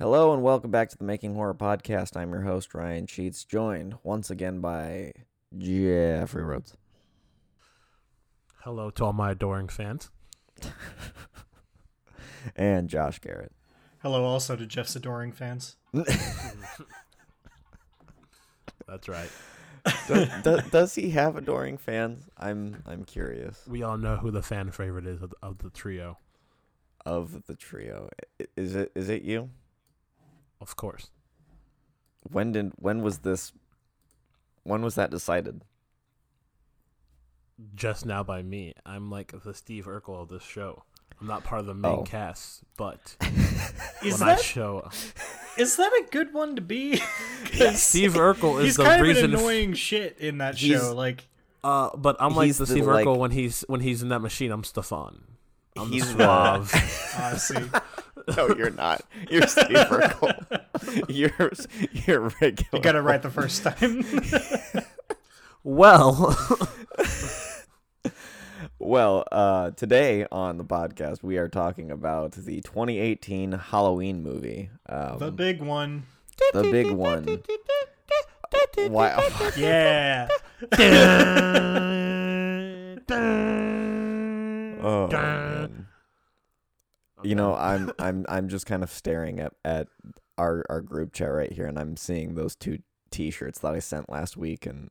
Hello and welcome back to the Making Horror Podcast. I'm your host, Ryan Sheets, joined once again by Jeffrey Rhodes. Hello to all my adoring fans. and Josh Garrett. Hello also to Jeff's adoring fans. That's right. does, does, does he have adoring fans? I'm I'm curious. We all know who the fan favorite is of, of the trio. Of the trio, is it is it you? Of course. When did when was this? When was that decided? Just now by me. I'm like the Steve Urkel of this show. I'm not part of the main Oh. cast, but Is when I that show is that a good one to be? Steve Urkel is he's the kind reason of an annoying shit in that He's- show. Like uh but I'm like the the, Steve like- Urkel when he's when he's in that machine, I'm Stefan. I'm He's the the- suave. I see. No, you're not. You're Steve Urkel. You're you're regular. You got it right the first time. well Well, uh, today on the podcast, we are talking about the 2018 Halloween movie. Um, the big one. the big one. Wow. Yeah. Oh, man. You know, I'm I'm I'm just kind of staring at at our our group chat right here, and I'm seeing those two T-shirts that I sent last week, and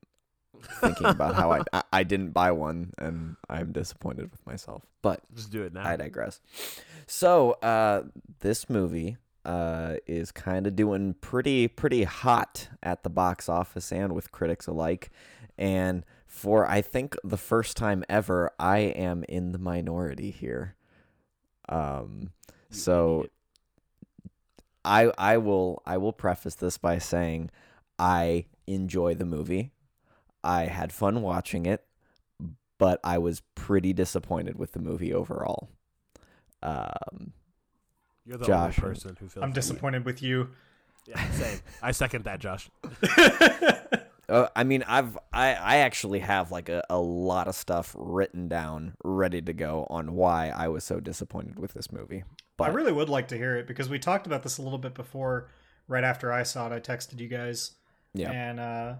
thinking about how I I, I didn't buy one, and I'm disappointed with myself. But just do it now. I digress. So, uh, this movie uh, is kind of doing pretty pretty hot at the box office and with critics alike. And for I think the first time ever, I am in the minority here. Um, You so. I I will I will preface this by saying I enjoy the movie. I had fun watching it, but I was pretty disappointed with the movie overall. Um, you're the Josh, only person who feels I'm that way. disappointed with you. Yeah, same. I second that, Josh. uh, I mean, I've I, I actually have like a, a lot of stuff written down, ready to go on why I was so disappointed with this movie. But I really would like to hear it because we talked about this a little bit before. Right after I saw it, I texted you guys. yeah, And uh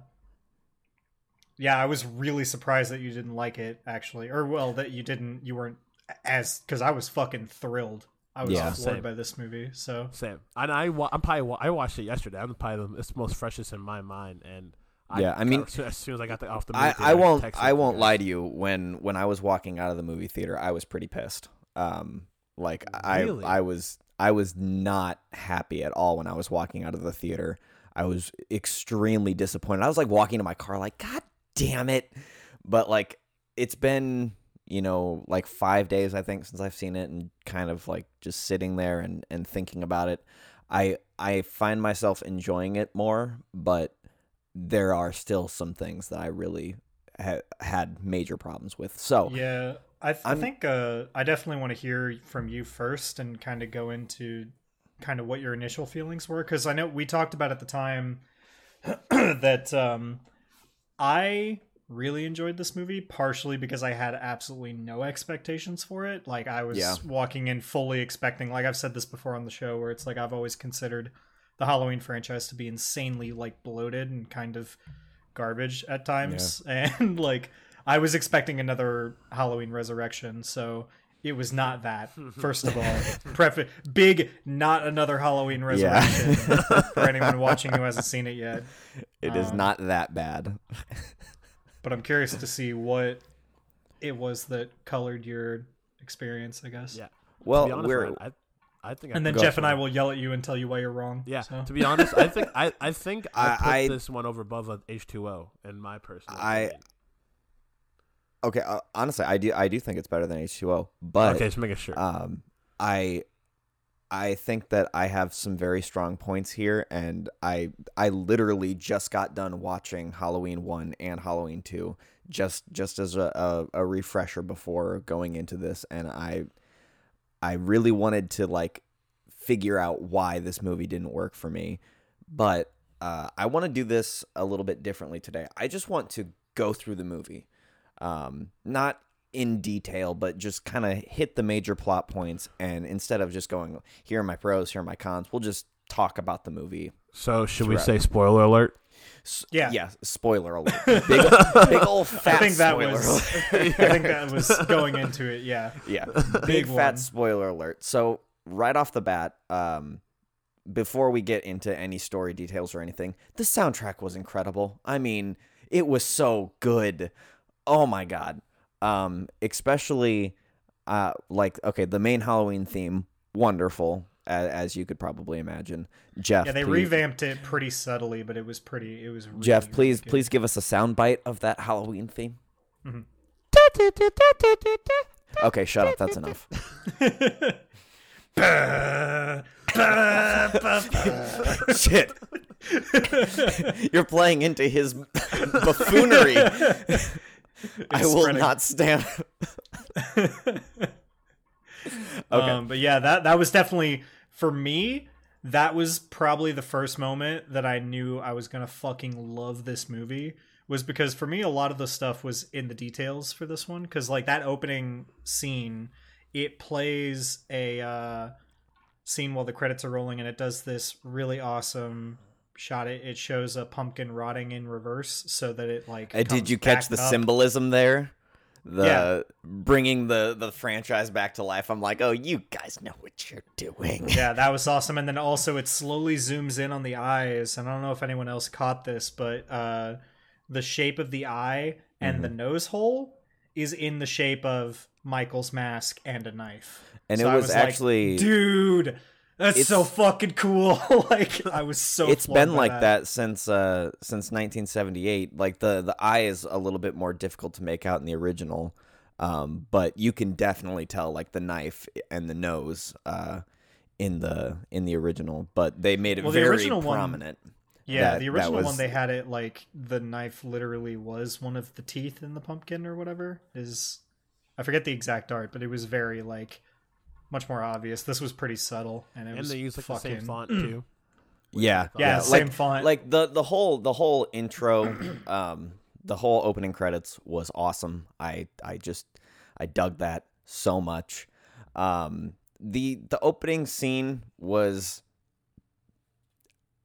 yeah, I was really surprised that you didn't like it actually. Or well, that you didn't you weren't as cuz I was fucking thrilled. I was Yeah. floored Same. by this movie. So Same. And I, wa- I'm probably, wa- I watched it yesterday. I'm probably the, it's most freshest in my mind. And I, Yeah, I mean- as soon, as I got the, off the movie, I, theater, I won't texted I won't lie to you when when I was walking out of the movie theater I was pretty pissed. Um like Really? I I was I was not happy at all when I was walking out of the theater. I was extremely disappointed. I was like walking to my car like god damn it. But like it's been, you know, like 5 days I think since I've seen it and kind of like just sitting there and and thinking about it. I I find myself enjoying it more, but there are still some things that I really ha- had major problems with. So, yeah, I, th- I think uh I definitely want to hear from you first and kind of go into kind of what your initial feelings were cuz I know we talked about at the time that um I really enjoyed this movie partially because I had absolutely no expectations for it. Like I was Yeah. walking in fully expecting like I've said this before on the show where it's like I've always considered the Halloween franchise to be insanely like bloated and kind of garbage at times and like I was expecting another Halloween resurrection, so it was not that. First of all, preface big not another Halloween Yeah. resurrection for anyone watching who hasn't seen it yet. it is Um, not that bad. but I'm curious to see what it was that colored your experience, I guess. Yeah. Well, to be honest, we're Ryan, I, I think I And then Jeff and I will yell at you and tell you why you're wrong. Yeah. So. To be honest, I think I, I think I, I- put I- this one over above H two O in my personal. I- opinion. okay. Uh, honestly, I do I do think it's better than H2O, but okay, just make sure. um, I I think that I have some very strong points here, and I I literally just got done watching Halloween one and Halloween two, just just as a, a, a refresher before going into this, and I I really wanted to like figure out why this movie didn't work for me, but uh, I want to do this a little bit differently today. I just want to go through the movie, um, not in detail, but just kind of hit the major plot points. And instead of just going, here are my pros, here are my cons, we'll just talk about the movie. So should we say spoiler alert? S- Yeah. yeah. Spoiler alert. Big, big old fat I think that spoiler was. alert. I think that was going into it. Yeah. yeah Big big fat spoiler alert so right off the bat um before we get into any story details or anything the soundtrack was incredible i mean it was so good oh my god um especially uh like okay the main halloween theme wonderful as, as you could probably imagine jeff Yeah, they please, revamped it pretty subtly, but it was pretty. It was really, jeff really please good. please give us a sound bite of that halloween theme Mhm. okay shut up that's enough. Shit. You're playing into his buffoonery. I will spreading. not stand. okay. Um, but yeah, that that was definitely for me. That was probably the first moment that I knew I was gonna fucking love this movie. Was because for me a lot of the stuff was in the details for this one. Because like that opening scene, it plays a uh, scene while the credits are rolling, and it does this really awesome shot. It it shows a pumpkin rotting in reverse, so that it like. Uh, did you catch the up. symbolism there? The Yeah. bringing the the franchise back to life. I'm like, oh, you guys know what you're doing. yeah, that was awesome. And then also it slowly zooms in on the eyes. And I don't know if anyone else caught this, but uh, the shape of the eye and the nose hole is in the shape of Michael's mask and a knife. And So it was, like, actually dude, that's It's- so fucking cool. like I was so. It's been like that. since uh since 1978 like the the eye is a little bit more difficult to make out in the original um but you can definitely tell like the knife and the nose uh in the in the original but they made it Well, the very original one- prominent Yeah, that- the that original one they had it like the knife literally was one of the teeth in the pumpkin or whatever. Is I forget the exact art, but it was very like much more obvious. This was pretty subtle, and it And was they use like the fucking, same font too. yeah Yeah, like, same font. like the the whole the whole intro um the whole opening credits was awesome i i just i dug that so much um the the opening scene was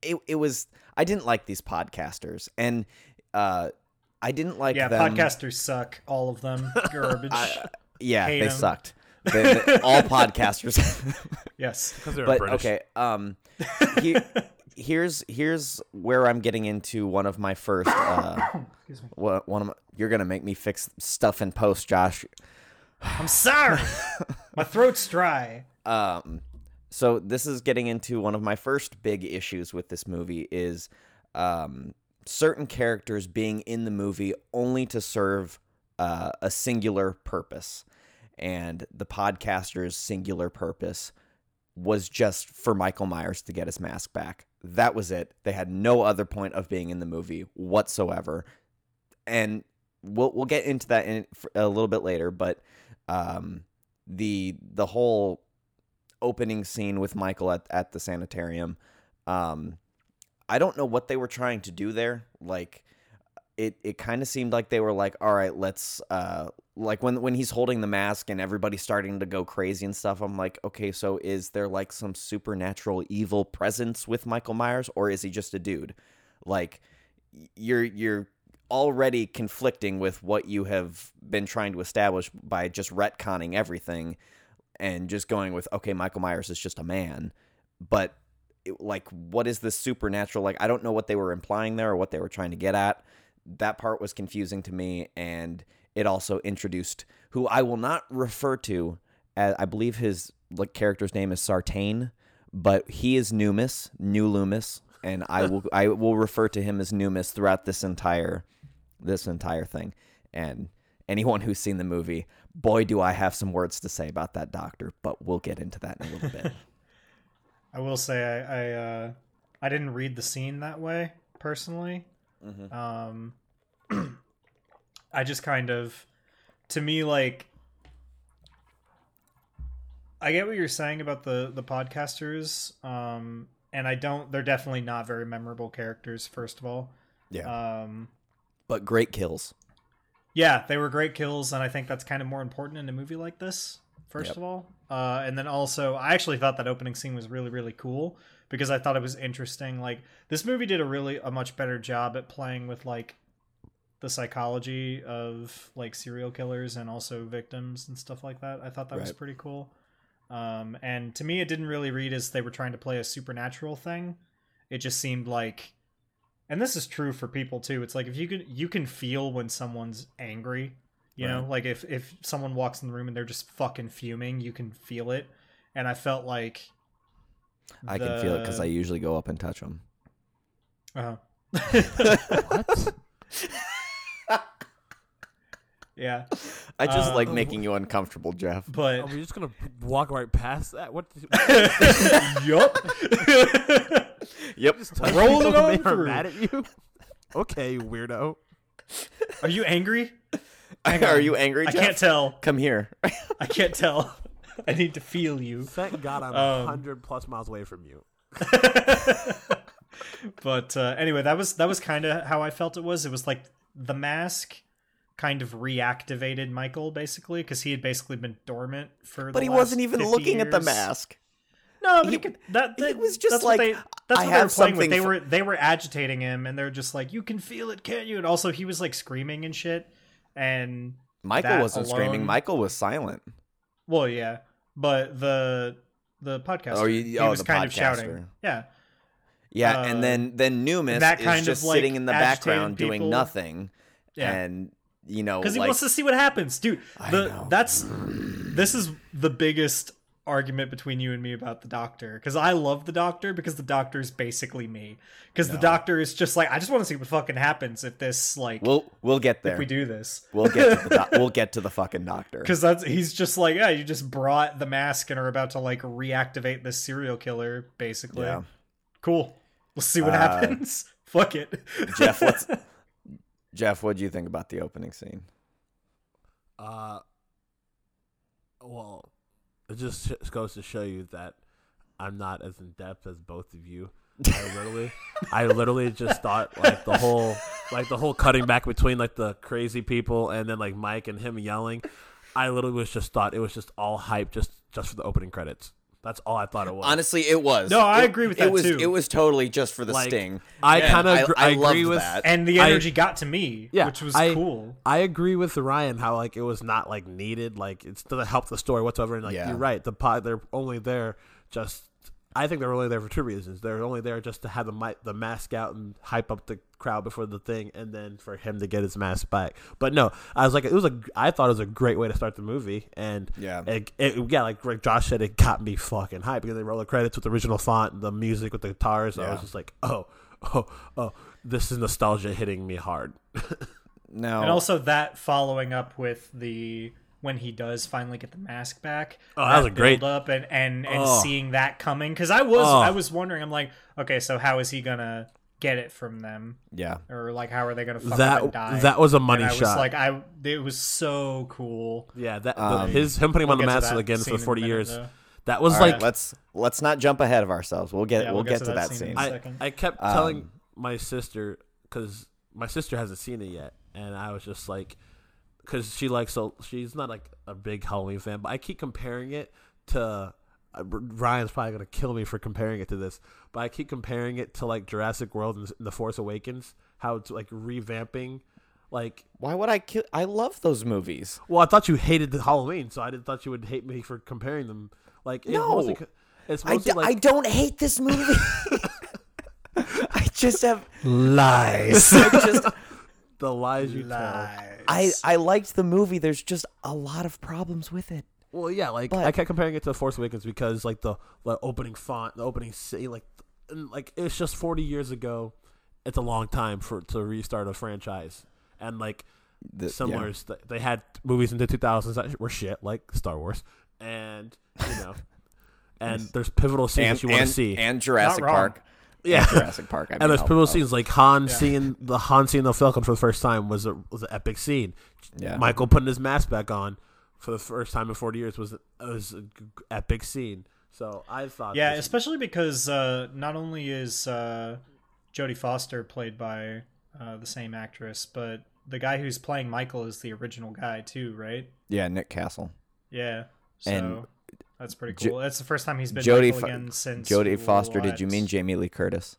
it, it was i didn't like these podcasters and uh i didn't like yeah, them podcasters suck. All of them garbage. I- yeah Hate they 'em. sucked They- they- all podcasters yes. Because they're but British. okay um he, here's here's where i'm getting into one of my first uh Excuse me. one of my, you're gonna make me fix stuff in post josh I'm sorry. My throat's dry. um so this is getting into one of my first big issues with this movie is um certain characters being in the movie only to serve uh, a singular purpose and the podcaster's singular purpose was just for Michael Myers to get his mask back. That was it. They had no other point of being in the movie whatsoever. And we'll we'll get into that in a little bit later, but um the the whole opening scene with Michael at at the sanitarium um I don't know what they were trying to do there. Like it it kind of seemed like they were like, all right, let's uh like when when he's holding the mask and everybody's starting to go crazy and stuff. I'm like, okay, so is there like some supernatural evil presence with Michael Myers or is he just a dude? Like you're you're already conflicting with what you have been trying to establish by just retconning everything and just going with okay, Michael Myers is just a man. But it- like what is this supernatural like i don't know what they were implying there or what they were trying to get at that part was confusing to me and it also introduced who i will not refer to as i believe his like character's name is sartain but he is numis new loomis and i will i will refer to him as numis throughout this entire this entire thing and anyone who's seen the movie boy do i have some words to say about that doctor but we'll get into that in a little bit I will say I I, uh, I didn't read the scene that way personally. Mhm. Um, I just kind of, to me, like, I get what you're saying about the the podcasters, um, and I don't. They're definitely not very memorable characters. First of all, yeah um, but great kills yeah, they were great kills, and I think that's kind of more important in a movie like this First Yep. of all, uh, and then also, I actually thought that opening scene was really really cool because I thought it was interesting. Like this movie did a really a much better job at playing with like the psychology of like serial killers and also victims and stuff like that. I thought that was pretty cool. Um, and to me, it didn't really read as they were trying to play a supernatural thing. It just seemed like, and this is true for people too. It's like if you can you can feel when someone's angry. You know, like if if someone walks in the room and they're just fucking fuming, you can feel it. And I felt like I can feel it because I usually go up and touch them. Uh-huh. What? yeah, I just like Uh, making you uncomfortable, Jeff. Are but we just gonna walk right past that? What? yup. Yep. Roll it People on they are through. mad at you. Okay, weirdo. Are you angry? Hang Are on. you angry, I can't tell. Come here. I can't tell. I need to feel you. Thank God I'm Um, hundred plus miles away from you. but uh, anyway, that was that was kind of how I felt it was. It was like the mask kind of reactivated Michael basically because he had basically been dormant for. But the he last wasn't even 50 looking at the mask. No, but He- he, could. That, that it was just that's like, what they, that's I what they were have playing with. They for- were they were agitating him, and they're just like, "You can feel it, can't you?" And also, he was like screaming and shit. And Michael wasn't screaming. Michael was silent. well, yeah, but the the podcast. Oh, you- he oh, was the kind of shouting. Yeah, Yeah, Uh, and then then Newman that is kind of, just like, sitting in the agitated background doing nothing, yeah. and you know, because he like, wants to see what happens, dude. The that's this is the biggest argument between you and me about the doctor. Because I love the doctor because the doctor is basically me. Because the doctor is just like I just want to see what fucking happens if this like we'll we'll get there. if we do this. We'll get to the doc- we'll get to the fucking doctor. because that's he's just like yeah you just brought the mask and are about to like reactivate this serial killer basically. Yeah. cool. Let's see what Uh, happens. Fuck it. Jeff, what's Jeff? What do you think about the opening scene? Uh, well, it just goes to show you that I'm not as in depth as both of you. I literally, I literally just thought like the whole, like the whole cutting back between like the crazy people and then like Mike and him yelling. I literally was just thought it was just all hype just just for the opening credits. That's all I thought it was. Honestly, it was. No, I It- agree with it. that Was too. it was totally just for the Like, sting? I kind of I, I, I agree with that. and the I- energy got to me Yeah, which was I- cool I agree with Ryan how like it was not like needed, like it doesn't help the story whatsoever. And like Yeah. you're right, the pod they're only there just. I think they're only there for two reasons. They're only there just to have the mi- the mask out and hype up the crowd before the thing, and then for him to get his mask back. But no, I was like, it was a. I thought it was a great way to start the movie, and Yeah. it, it yeah, like, like Josh said, it got me fucking hype because they roll the credits with the original font, the music with the guitars. I was just like, oh, oh, oh, this is nostalgia hitting me hard. No, and also that following up with the when he does finally get the mask back. Oh, that was a great- build up and and and Oh. seeing that coming because I was Oh. I was wondering I'm like okay so how is he gonna get it from them yeah, or like how are they gonna fuck up that and die? that was a money and I shot. was like I it was so cool. Yeah, that the- Um, his him putting him on the We'll get to mask again for forty minute, years. though. That was All like right, let's let's not jump ahead of ourselves. We'll get Yeah, we'll, get, to that, scene scene. in a I, second. I kept Um, telling my sister because my sister hasn't seen it yet, and I was just like, because she likes so she's not like a big Halloween fan, but I keep comparing it to. uh, Ryan's probably gonna kill me for comparing it to this, but I keep comparing it to like Jurassic World and The Force Awakens, how it's like revamping, like. Why would I kill? I love those movies. Well, I thought you hated the Halloween, so I didn't thought you would hate me for comparing them. Like, it's No. mostly, it's I, mostly d- like I don't hate this movie. I just have Lies. I just the lies you tell. I I liked the movie. There's just a lot of problems with it. Well, yeah, like But- I kept comparing it to The Force Awakens because like the the opening font, the opening scene, like like it's just forty years ago. It's a long time for to restart a franchise, and like The- similar, yeah. st- they had movies in the two thousands that were shit, like Star Wars, and you know, and there's pivotal scenes and that you want and, to see. and Jurassic wrong. Park. Yeah, And Jurassic Park. I mean, and there's pivotal scenes like Han Yeah. seeing the Han seeing the Falcon for the first time was a was an epic scene. Yeah. Michael putting his mask back on for the first time in 40 years was was a g- epic scene. So I thought, Yeah, this- especially because uh, not only is uh, Jodie Foster played by uh, the same actress, but the guy who's playing Michael is the original guy too, right? Yeah, Nick Castle. Yeah. So And that's pretty Jo- cool. that's the first time he's been Jodie Michael Fo- again since Jodie Foster. Did you mean Jamie Lee Curtis?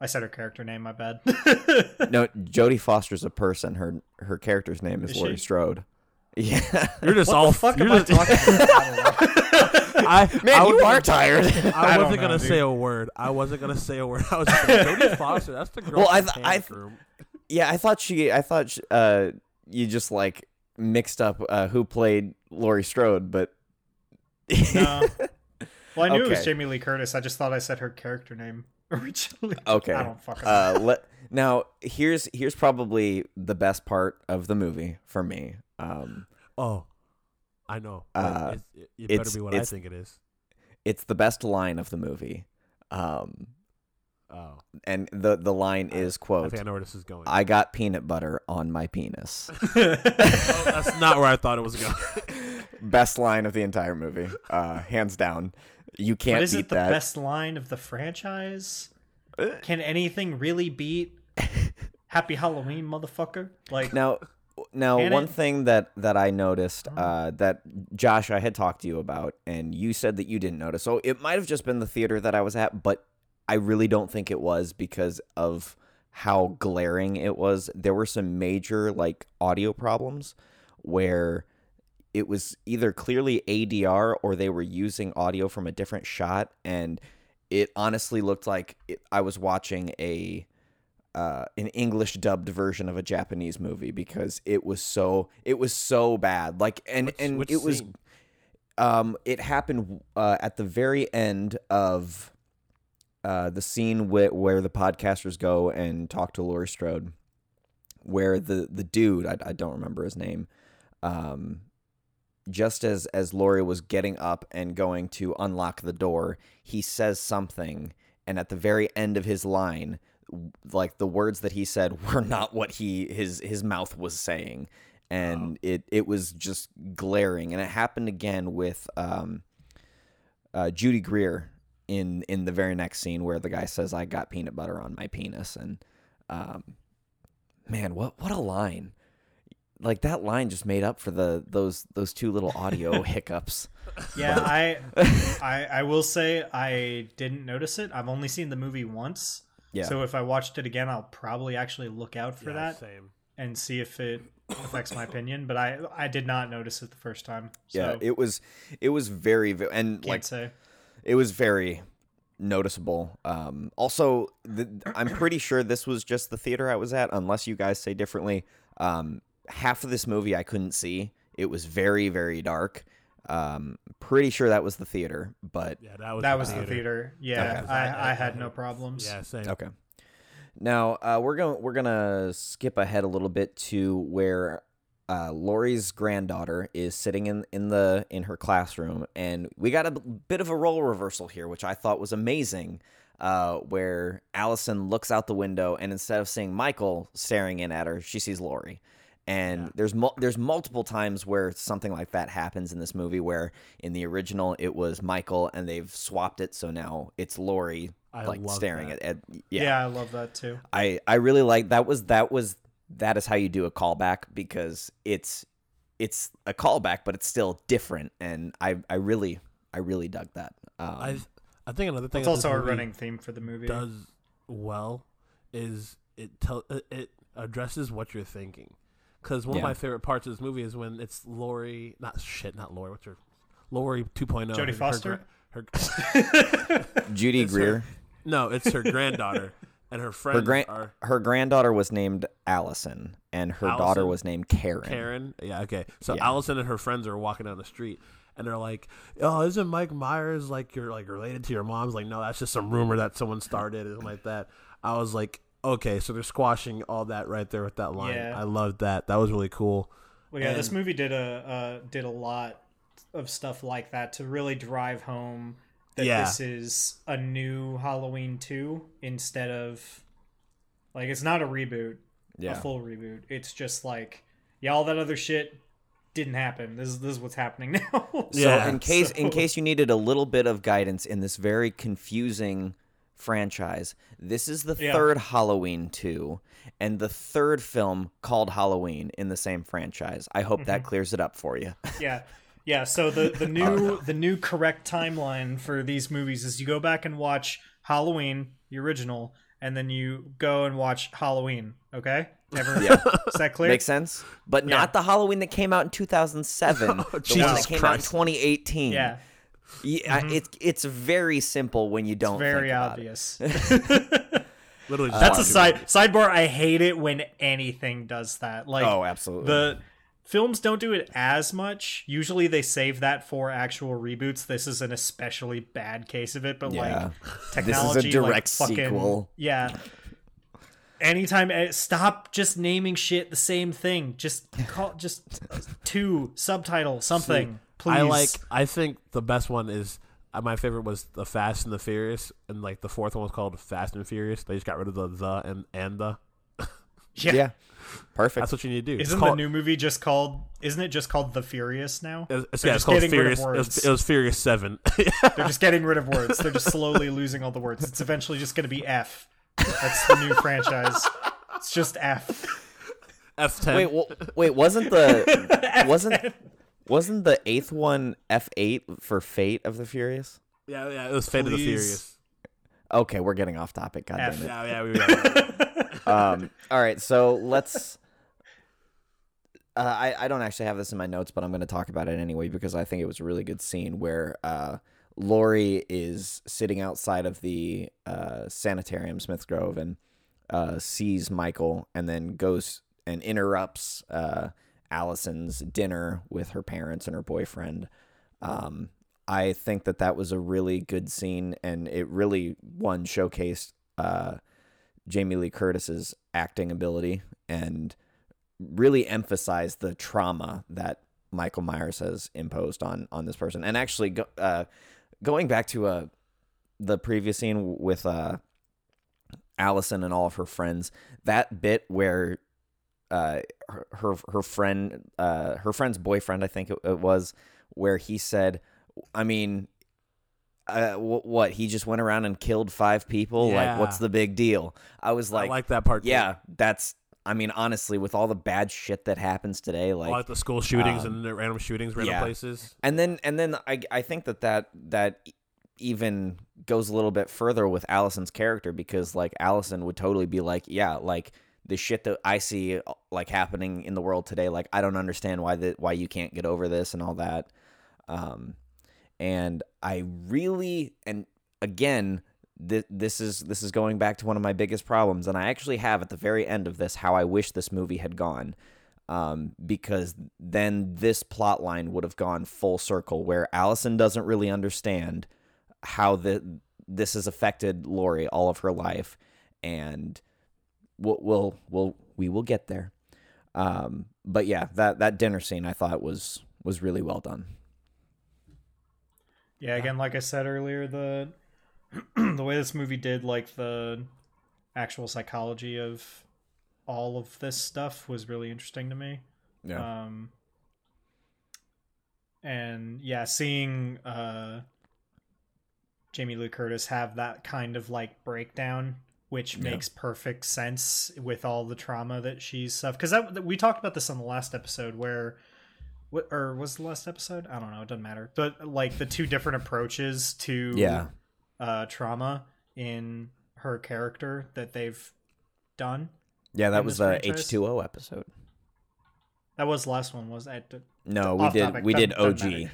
I said her character name. My bad. No, Jodie Foster's a person. Her her character's name is, Is Laurie she? Strode. Yeah. You're just what all the fuck you're am I just- I don't. I, Man, I you are tired. I I don't wasn't know, gonna dude. say a word. I wasn't gonna say a word. I was like, Jodie Foster. That's the girl. Well, I th- I th- yeah, I thought she. I thought sh uh, you just like mixed up uh, who played Laurie Strode, but No. Well, I knew it was Jamie Lee Curtis. I just thought I said her character name originally. Okay. I don't fucking. uh, let, now here's here's probably the best part of the movie for me. Um, Oh, I know. but Uh, it's, it, it better it's- be what I think it is. it's the best line of the movie, um, Oh, and the the line is I quote. think I know where this is going. I got peanut butter on my penis. oh, that's not where I thought it was going. Best line of the entire movie, uh, hands down. You can't is beat it the that. best line of the franchise? Can anything really beat Happy Halloween, motherfucker? Like, Now, now Can one it? Thing that that I noticed uh, that Josh I had talked to you about, and you said that you didn't notice. So it might have just been the theater that I was at, but I really don't think it was because of how glaring it was. There were some major like audio problems where it was either clearly ADR or they were using audio from a different shot, and it honestly looked like it, I was watching a uh, an English dubbed version of a Japanese movie because it was so it was so bad. Like and Which- and which it was um it happened uh, at the very end of uh, the scene wh- where the podcasters go and talk to Laurie Strode, where the the dude I, I don't remember his name, um, just as as Laurie was getting up and going to unlock the door, he says something, and at the very end of his line, like the words that he said were not what he his his mouth was saying, and it it was just glaring, and it happened again with um, uh, Judy Greer in in the very next scene where the guy says, "I got peanut butter on my penis," and um, man, what what a line! Like that line just made up for the those those two little audio hiccups. yeah, I, I, I will say I didn't notice it. I've only seen the movie once. Yeah. So if I watched it again, I'll probably actually look out for Yeah, that Same. and see if it affects my opinion. But I, I did not notice it the first time. So yeah, it was it was very ve- and can't like say. It was very noticeable. Um, also, the, I'm pretty sure this was just the theater I was at, unless you guys say differently. Um, half of this movie I couldn't see. It was very very dark. Um, pretty sure that was the theater, but Yeah, that was That the was the theater. theater. Yeah, Okay. I, I- I had no problems. Yeah, same. Okay. Now uh, we're going to we're gonna skip ahead a little bit to where uh, Laurie's granddaughter is sitting in, in the in her classroom, and we got a b- bit of a role reversal here, which I thought was amazing. Uh, where Allyson looks out the window, and instead of seeing Michael staring in at her, she sees Laurie. And Yeah. there's mul- there's multiple times where something like that happens in this movie. Where in the original it was Michael, and they've swapped it, so now it's Laurie I like staring at, at Yeah. I love that too. I I really like that was that was that is how you do a callback because it's it's a callback but it's still different and I I really I really dug that. Um, I I think another thing It's that this also a running theme for the movie. does well is it tell it- it addresses what you're thinking. Because one Yeah. of my favorite parts of this movie is when it's Laurie, not shit, not Laurie. What's her? Laurie 2.0. Jodie Foster? Her, her, Judy it's her- Greer. no, it's her granddaughter, and her friends Her grand are her granddaughter was named Allyson and her daughter was named Karen. Karen. Yeah, okay. So Yeah. Allyson and her friends are walking down the street, and they're like, "Oh, isn't Mike Myers like you're like related to your mom's?" Like, no, that's just some rumor that someone started and like that. I was like, okay, so they're squashing all that right there with that line. Yeah. I loved that. That was really cool. Well, yeah, this movie did a uh, did a lot of stuff like that to really drive home that Yeah. this is a new Halloween two instead of like it's not a reboot, Yeah. a full reboot. It's just like yeah, all that other shit didn't happen. This is this is what's happening now. So Yeah. in case in case you needed a little bit of guidance in this very confusing franchise, this is the Yeah. third Halloween 2 and the third film called Halloween in the same franchise. I hope Mm-hmm. that clears it up for you. yeah. Yeah, so the the uh, new the new correct timeline for these movies is you go back and watch Halloween, the original, and then you go and watch Halloween. Okay, Ever, Yeah. is that clear? Makes sense, but Yeah. not the Halloween that came out in 2007. the oh, one that Jesus came out in Christ. 2018. Yeah, Yeah, uh, mm-hmm. it's it's very simple when you don't. very think about obvious. Literally, just That's a watch side sidebar. I hate it when anything does that. Like Oh, absolutely. the films don't do it as much. Usually they save that for actual reboots. This is an especially bad case of it. But Yeah. like technology, like, direct fucking- sequel. Yeah. Anytime, eh, stop just naming shit the same thing. Just call just two subtitle something. Please. I like. I think the best one is uh, my favorite was the Fast and the Furious, and like the fourth one was called Fast and Furious. They just got rid of the the and and the. Yeah. yeah, perfect. That's what you need to do. Isn't Call- the new movie just called? Isn't it just called The Furious now? It's, it's, yeah, it's called getting rid of Furious. It was, it was Furious Seven. They're just getting rid of words. They're just slowly losing all the words. It's eventually just going to be F. That's the new franchise. It's just F. F ten. wait, w- wait, wasn't the wasn't wasn't the eighth one F eight for Fate of the Furious? yeah, yeah, it was Fate of the Furious. Okay, we're getting off topic. God F. damn it. Yeah, yeah, we were. um, all right, so let's. Uh, I I don't actually have this in my notes, but I'm going to talk about it anyway because I think it was a really good scene where uh, Laurie is sitting outside of the uh, sanitarium, Smiths Grove, and uh, sees Michael, and then goes and interrupts uh, Allyson's dinner with her parents and her boyfriend. Um, I think that that was a really good scene, and it really one showcased uh, Jamie Lee Curtis's acting ability and really emphasize the trauma that Michael Myers has imposed on on this person. And actually, go, uh, going back to uh, the previous scene with uh, Allyson and all of her friends, that bit where uh, her her, her friend uh, her friend's boyfriend, I think it, it was, where he said, "I mean." Uh, wh- what he just went around and killed five people like what's the big deal i was like, I like, that part. too. yeah that's i mean honestly with all the bad shit that happens today I like like the school shootings um, and the random shootings, random yeah. places. and then and then i i think that that that e- even goes a little bit further with allyson's character because like allyson would totally be like yeah like the shit that i see uh, like happening in the world today like i don't understand why that why you can't get over this and all that um and i really and again th- this is this is going back to one of my biggest problems and i actually have at the very end of this how i wish this movie had gone. Um, because then this plot line would have gone full circle where allyson doesn't really understand how the this has affected laurie all of her life and we'll we'll, we'll we will get there. Um, but yeah that that dinner scene i thought was was really well done Yeah, again, like I said earlier, the the way this movie did like the actual psychology of all of this stuff was really interesting to me. Um and yeah, seeing uh Jamie Lee Curtis have that kind of like breakdown which Yeah. makes perfect sense with all the trauma that she's suffered because that we talked about this on the last episode where what or was the last episode? I don't know it doesn't matter. But like the two different approaches to yeah. uh trauma in her character that they've done yeah that was the h2o episode. That was the last one was that no we did topic, we did og doesn't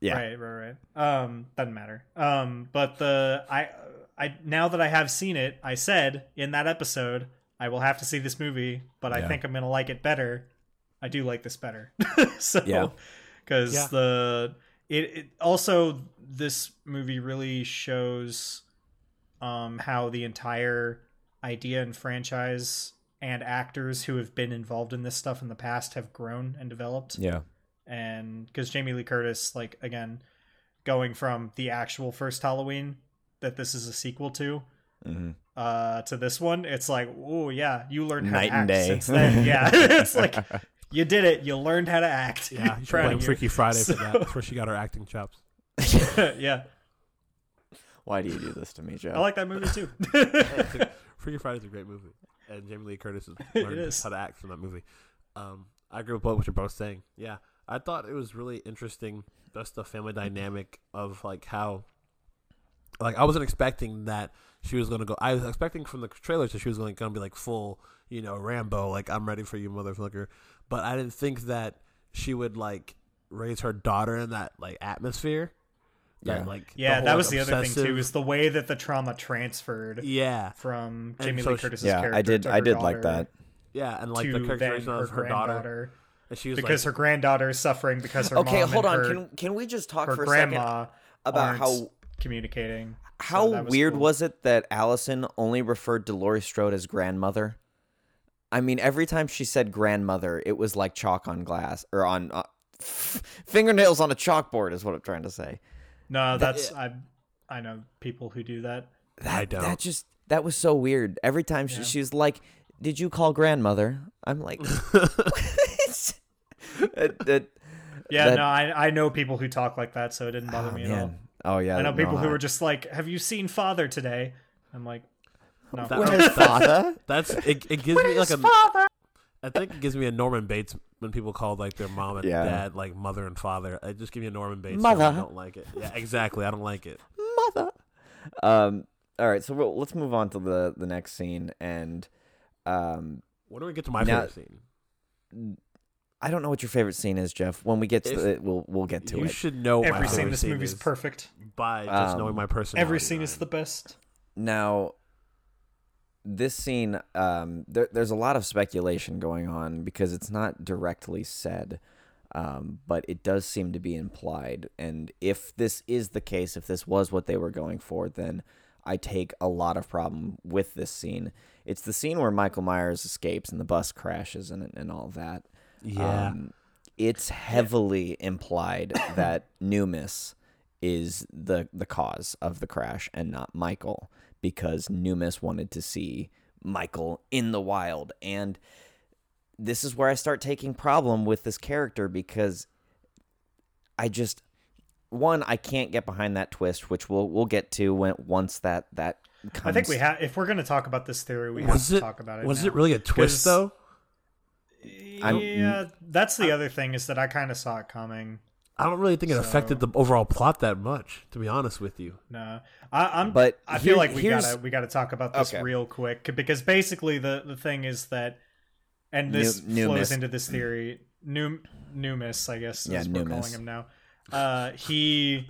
yeah. Right, right, right. Um, doesn't matter. Um, but the I I now that I have seen it, I said in that episode I will have to see this movie, but I think I'm gonna like it better. I do like this better. so Yeah. because Yeah. the it, it also this movie really shows um how the entire idea and franchise and actors who have been involved in this stuff in the past have grown and developed yeah and because Jamie Lee Curtis, like again, going from the actual first Halloween that this is a sequel to, hmm uh, to this one, it's like, oh yeah, you learned how Night to and act day. since then. Yeah, it's like you did it. You learned how to act. Yeah, you should blame. Freaky Friday for that. That's where she got her acting chops. yeah, why do you do this to me joe I like that movie too. Freaky Friday is a great movie, and Jamie Lee Curtis has learned how to act from that movie. Um, I agree with both what you're both saying. Yeah, I thought it was really interesting just the family dynamic of like how like I wasn't expecting that she was gonna go I was expecting from the trailers that she was gonna, gonna be like full, you know, Rambo, like I'm ready for you, motherfucker. But I didn't think that she would like raise her daughter in that like atmosphere. That, Yeah. like Yeah, whole, that like, was the other thing too. obsessive- Is the way that the trauma transferred yeah, from Jamie so Lee she- Curtis's Yeah, character. I did. to I her did like daughter that. yeah, and like the then characterization her of her daughter, and she was because like, her granddaughter is suffering because her Okay, mom hold on. her, Can can we just talk her for a second grandma about how communicating. How that was weird cool. was it that Allyson only referred to Laurie Strode as grandmother? I mean, every time she said grandmother, it was like chalk on glass or on uh, fingernails on a chalkboard. Is what I'm trying to say. No, that's I. I know people who do that. That, I don't. That just that was so weird. Every time she, Yeah. she's like, "Did you call grandmother?" I'm like, It- it- Yeah, That- no, I I know people who talk like that, so it didn't bother oh, me at all. Oh yeah, I know no, people who I- were just like, "Have you seen Father today?" I'm like, "No." That- Where's father? that's it. It gives me like a. Father? I think it gives me a Norman Bates when people call like their mom and Yeah. dad like mother and father. It just give me a Norman Bates. Mother. I don't like it. Yeah, exactly. I don't like it. mother. Um. All right, so we'll, let's move on to the the next scene, and um, When do we get to my Now- favorite scene? I don't know what your favorite scene is, Jeff. When we get to If- it, we'll we'll get to it. You it. should know my Every scene in this movie is perfect. by just Um, knowing my personality. Every scene is Ryan. the best. Now, this scene, um, there, there's a lot of speculation going on because it's not directly said, um, but it does seem to be implied. And if this is the case, if this was what they were going for, then I take a lot of problem with this scene. It's the scene where Michael Myers escapes and the bus crashes and and all that. Yeah. Um, it's heavily implied that Numis is the the cause of the crash and not Michael because Numis wanted to see Michael in the wild and this is where I start taking problem with this character because I just one I can't get behind that twist which we'll we'll get to when once that that comes I think we have. If we're going to talk about this theory, we was have it to talk about it. was now. it really a twist though? I'm- Yeah, that's the other thing is that I kind of saw it coming. I don't really think it affected the overall plot that much, to be honest with you. No, I, I'm. But I feel here- like we gotta we gotta talk about this Okay. real quick because basically the the thing is that, and this Nu- flows Numis. into this theory. Num Numis, I guess, Yeah, is we're Numis. calling him now. Uh, he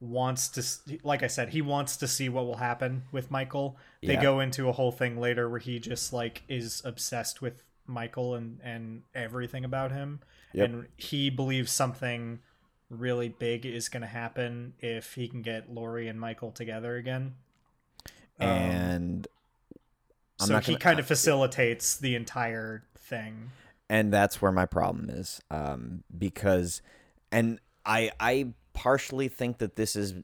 wants to, like I said, he wants to see what will happen with Michael. They Yeah. go into a whole thing later where he just like is obsessed with Michael and and everything about him, Yep. and he believes something really big is going to happen if he can get Laurie and Michael together again. Um, and I'm so he kind of facilitates the entire thing. and that's where my problem is um, because and i i partially think that this is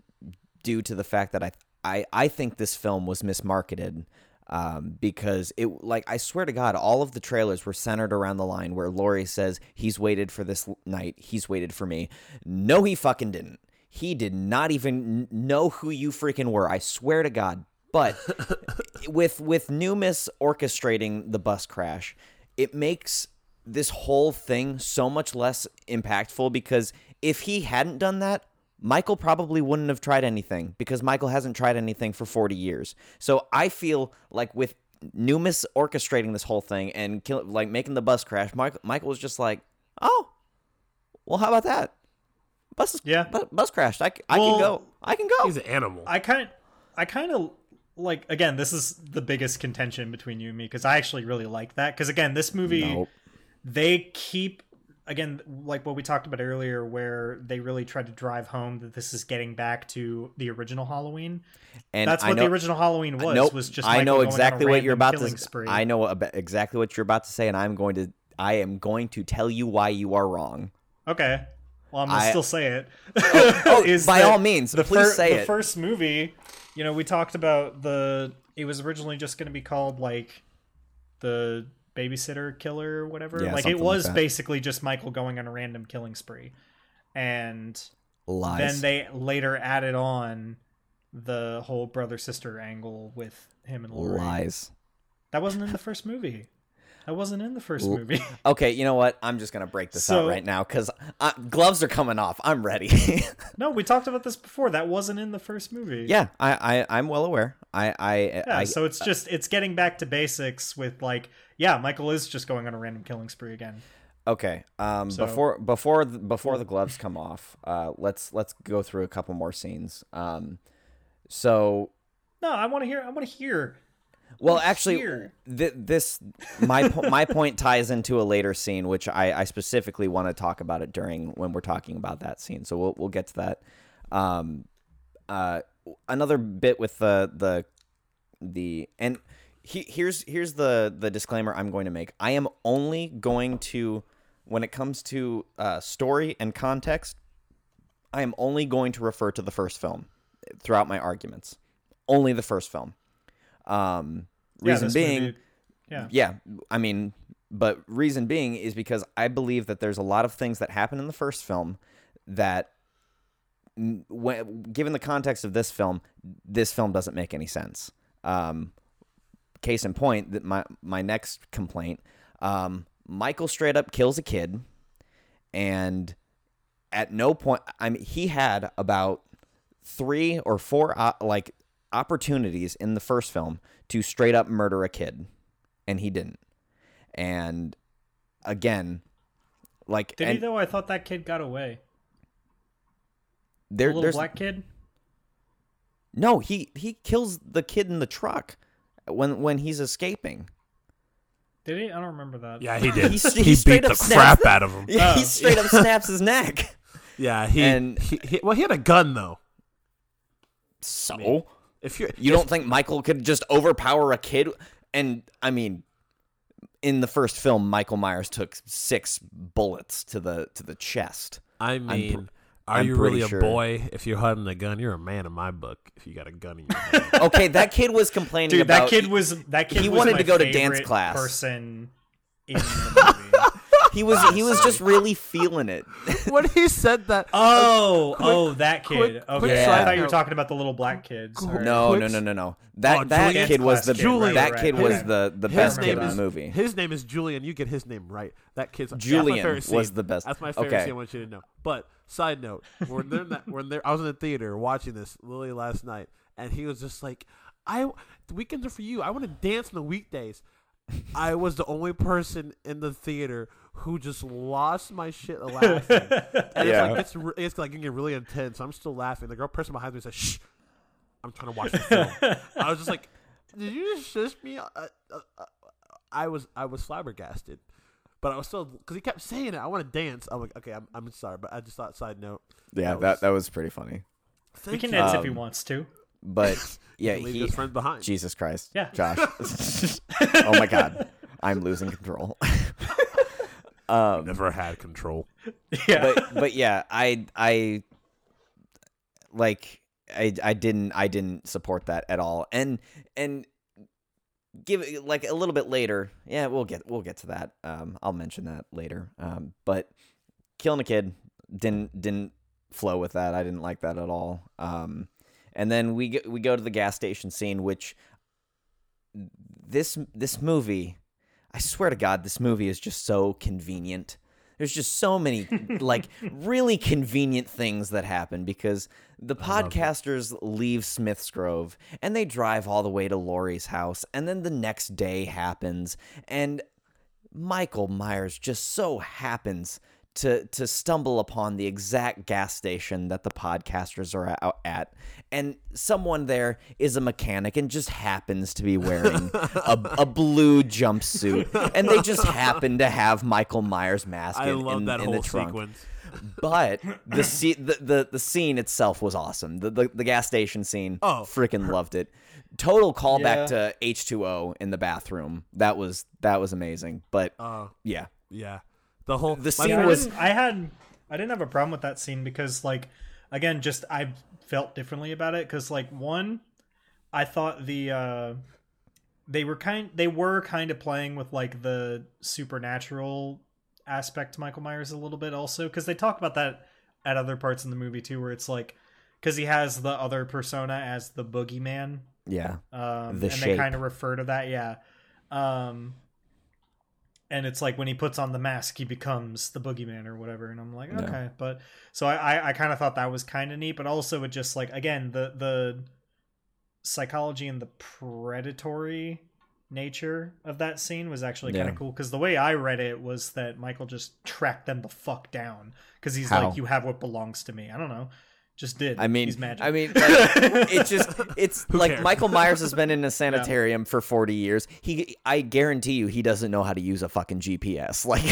due to the fact that i i, I think this film was mismarketed um, because it like i swear to god all of the trailers were centered around the line where Laurie says he's waited for this night. He's waited for me. No he fucking didn't. He did not even kn- know who you freaking were i swear to god. But with with Numis orchestrating the bus crash, it makes this whole thing so much less impactful because if he hadn't done that, Michael probably wouldn't have tried anything because Michael hasn't tried anything for 40 years. So I feel like with Numis orchestrating this whole thing and kill, like making the bus crash, Michael, Michael was just like, "Oh, well, how about that? Bus, Yeah. bu- bus crashed. I Well, can go. I can go." He's an animal. I kind I kind of like again this is the biggest contention between you and me because I actually really like that because again this movie Nope. they keep again like what we talked about earlier where they really tried to drive home that this is getting back to the original Halloween. And That's I what know, the original Halloween was nope, was just I know going on a exactly what you're about to. spree. I know exactly what you're about to say, and I'm going to. I am going to tell you why you are wrong. Okay. Well, I'm gonna I- still say it. Oh, oh Is by all means, the please fir- say the it. first movie, you know, we talked about the. It was originally just going to be called like the babysitter killer or whatever. Yeah, like it something like was basically just Michael going on a random killing spree, and Lies. then they later added on the whole brother sister angle with him and Laurie. Lies. That wasn't in the first movie. That wasn't in the first movie. Okay, you know what? I'm just gonna break this So- out right now because uh, gloves are coming off. I'm ready. no, we talked about this before. That wasn't in the first movie. yeah, I, I I'm well aware. I I, Yeah, I so it's just it's getting back to basics with like, yeah, Michael is just going on a random killing spree again. okay. Um, So- before before the, before the gloves come off, uh, let's let's go through a couple more scenes. Um, so No, I want to hear. I want to hear. Well, actually, th- this my po- my point ties into a later scene, which I, I specifically want to talk about it during when we're talking about that scene. So we'll we'll get to that. Um, uh, another bit with the the the and he, here's here's the the disclaimer I'm going to make. I am only going to when it comes to uh, story and context. I am only going to refer to the first film throughout my arguments. Only the first film. Um, reason this being, movie- yeah. yeah, I mean, but reason being is because I believe that there's a lot of things that happen in the first film that, when, given the context of this film, this film doesn't make any sense. Um, case in point, that my my next complaint, um, Michael straight up kills a kid, and at no point, I mean, he had about three or four uh, like opportunities in the first film to straight up murder a kid and he didn't and again like Did and he though? I thought that kid got away. there, the little black kid. no he he kills the kid in the truck when when he's escaping Did he? I don't remember that. Yeah, he did. He He, he beat the crap the- out of him. yeah, he Oh, straight up snaps his neck Yeah, he, And- he, he well, he had a gun though. so If you're you don't think michael could just overpower a kid and i mean in the first film michael myers took six bullets to the to the chest I pr- mean, are I'm you really pretty a sure. boy if you're holding a gun? You're a man in my book. If you got a gun in your hand. okay that kid was complaining Dude, about that kid was that kid. he was wanted my to go to dance class. Person in the movie. he was he was just really feeling it when he said that, Oh, uh, oh, that kid. quick- okay, quick I thought you were talking about the little black kid. Sorry. No, no, no, no, no. That Oh, that Julian? kid was the Class kid, right, that kid right. was His- the the his best kid name in the movie. His name is Julian. You get his name right. That kid's that's my Julian favorite was the best. That's my favorite Okay. scene. I want you to know. But side note, when they're that, when they're, I was in the theater watching this Lily last night, and he was just like, "I the weekends are for you. I want to dance on the weekdays." I was the only person in the theater who just lost my shit laughing. And Yeah. it's like it's, re- it's like getting really intense. I'm still laughing. The girl person behind me said, "Shh, I'm trying to watch the film." I was just like, "Did you just shush me?" Uh, uh, uh, I was I was flabbergasted, but I was still because he kept saying it. I want to dance. I'm like, okay, I'm, I'm sorry, but I just thought side note. yeah, that that was- that was pretty funny. He can you. dance if he Um, wants to. But yeah, Leave he his friends behind. Jesus Christ. Yeah. Josh. oh my god. I'm losing control. um Never had control. Yeah. but but yeah, I I like I I didn't I didn't support that at all. And and give like a little bit later. Yeah, we'll get we'll get to that. Um I'll mention that later. Um but killing a kid didn't didn't flow with that. I didn't like that at all. Um and then we we go to the gas station scene which this this movie I swear to God, this movie is just so convenient. There's just so many like really convenient things that happen because the podcasters leave Smith's Grove and they drive all the way to Laurie's house, and then the next day happens, and Michael Myers just so happens to to stumble upon the exact gas station that the podcasters are out at and someone there is a mechanic and just happens to be wearing a, a blue jumpsuit and they just happen to have Michael Myers mask I in, love in, that in whole the trunk sequence. but the, se- the the the scene itself was awesome. The the, the gas station scene, Oh, freaking loved it. Total callback Yeah. to H two O in the bathroom. That was that was amazing. But Uh, yeah, yeah, the whole The my scene I was- didn't, I had I didn't have a problem with that scene because like again just I felt differently about it because like one I thought the uh they were kind they were kind of playing with like the supernatural aspect to Michael Myers a little bit also because they talk about that at other parts in the movie too where it's like because he has the other persona as the boogeyman. Yeah, um, The and they kind of refer to that, yeah. Um, and it's like when he puts on the mask, he becomes the boogeyman or whatever. And I'm like, Yeah. okay, but so I I, I kind of thought that was kind of neat, but also it just like again the the psychology and the predatory nature of that scene was actually kind Yeah. of cool because the way I read it was that Michael just tracked them the fuck down because he's How? like, you have what belongs to me. I don't know, just did. I mean, he's magic. I mean, like, it just it's like cares? Michael Myers has been in a sanitarium for 40 years. He I guarantee you he doesn't know how to use a fucking GPS. Like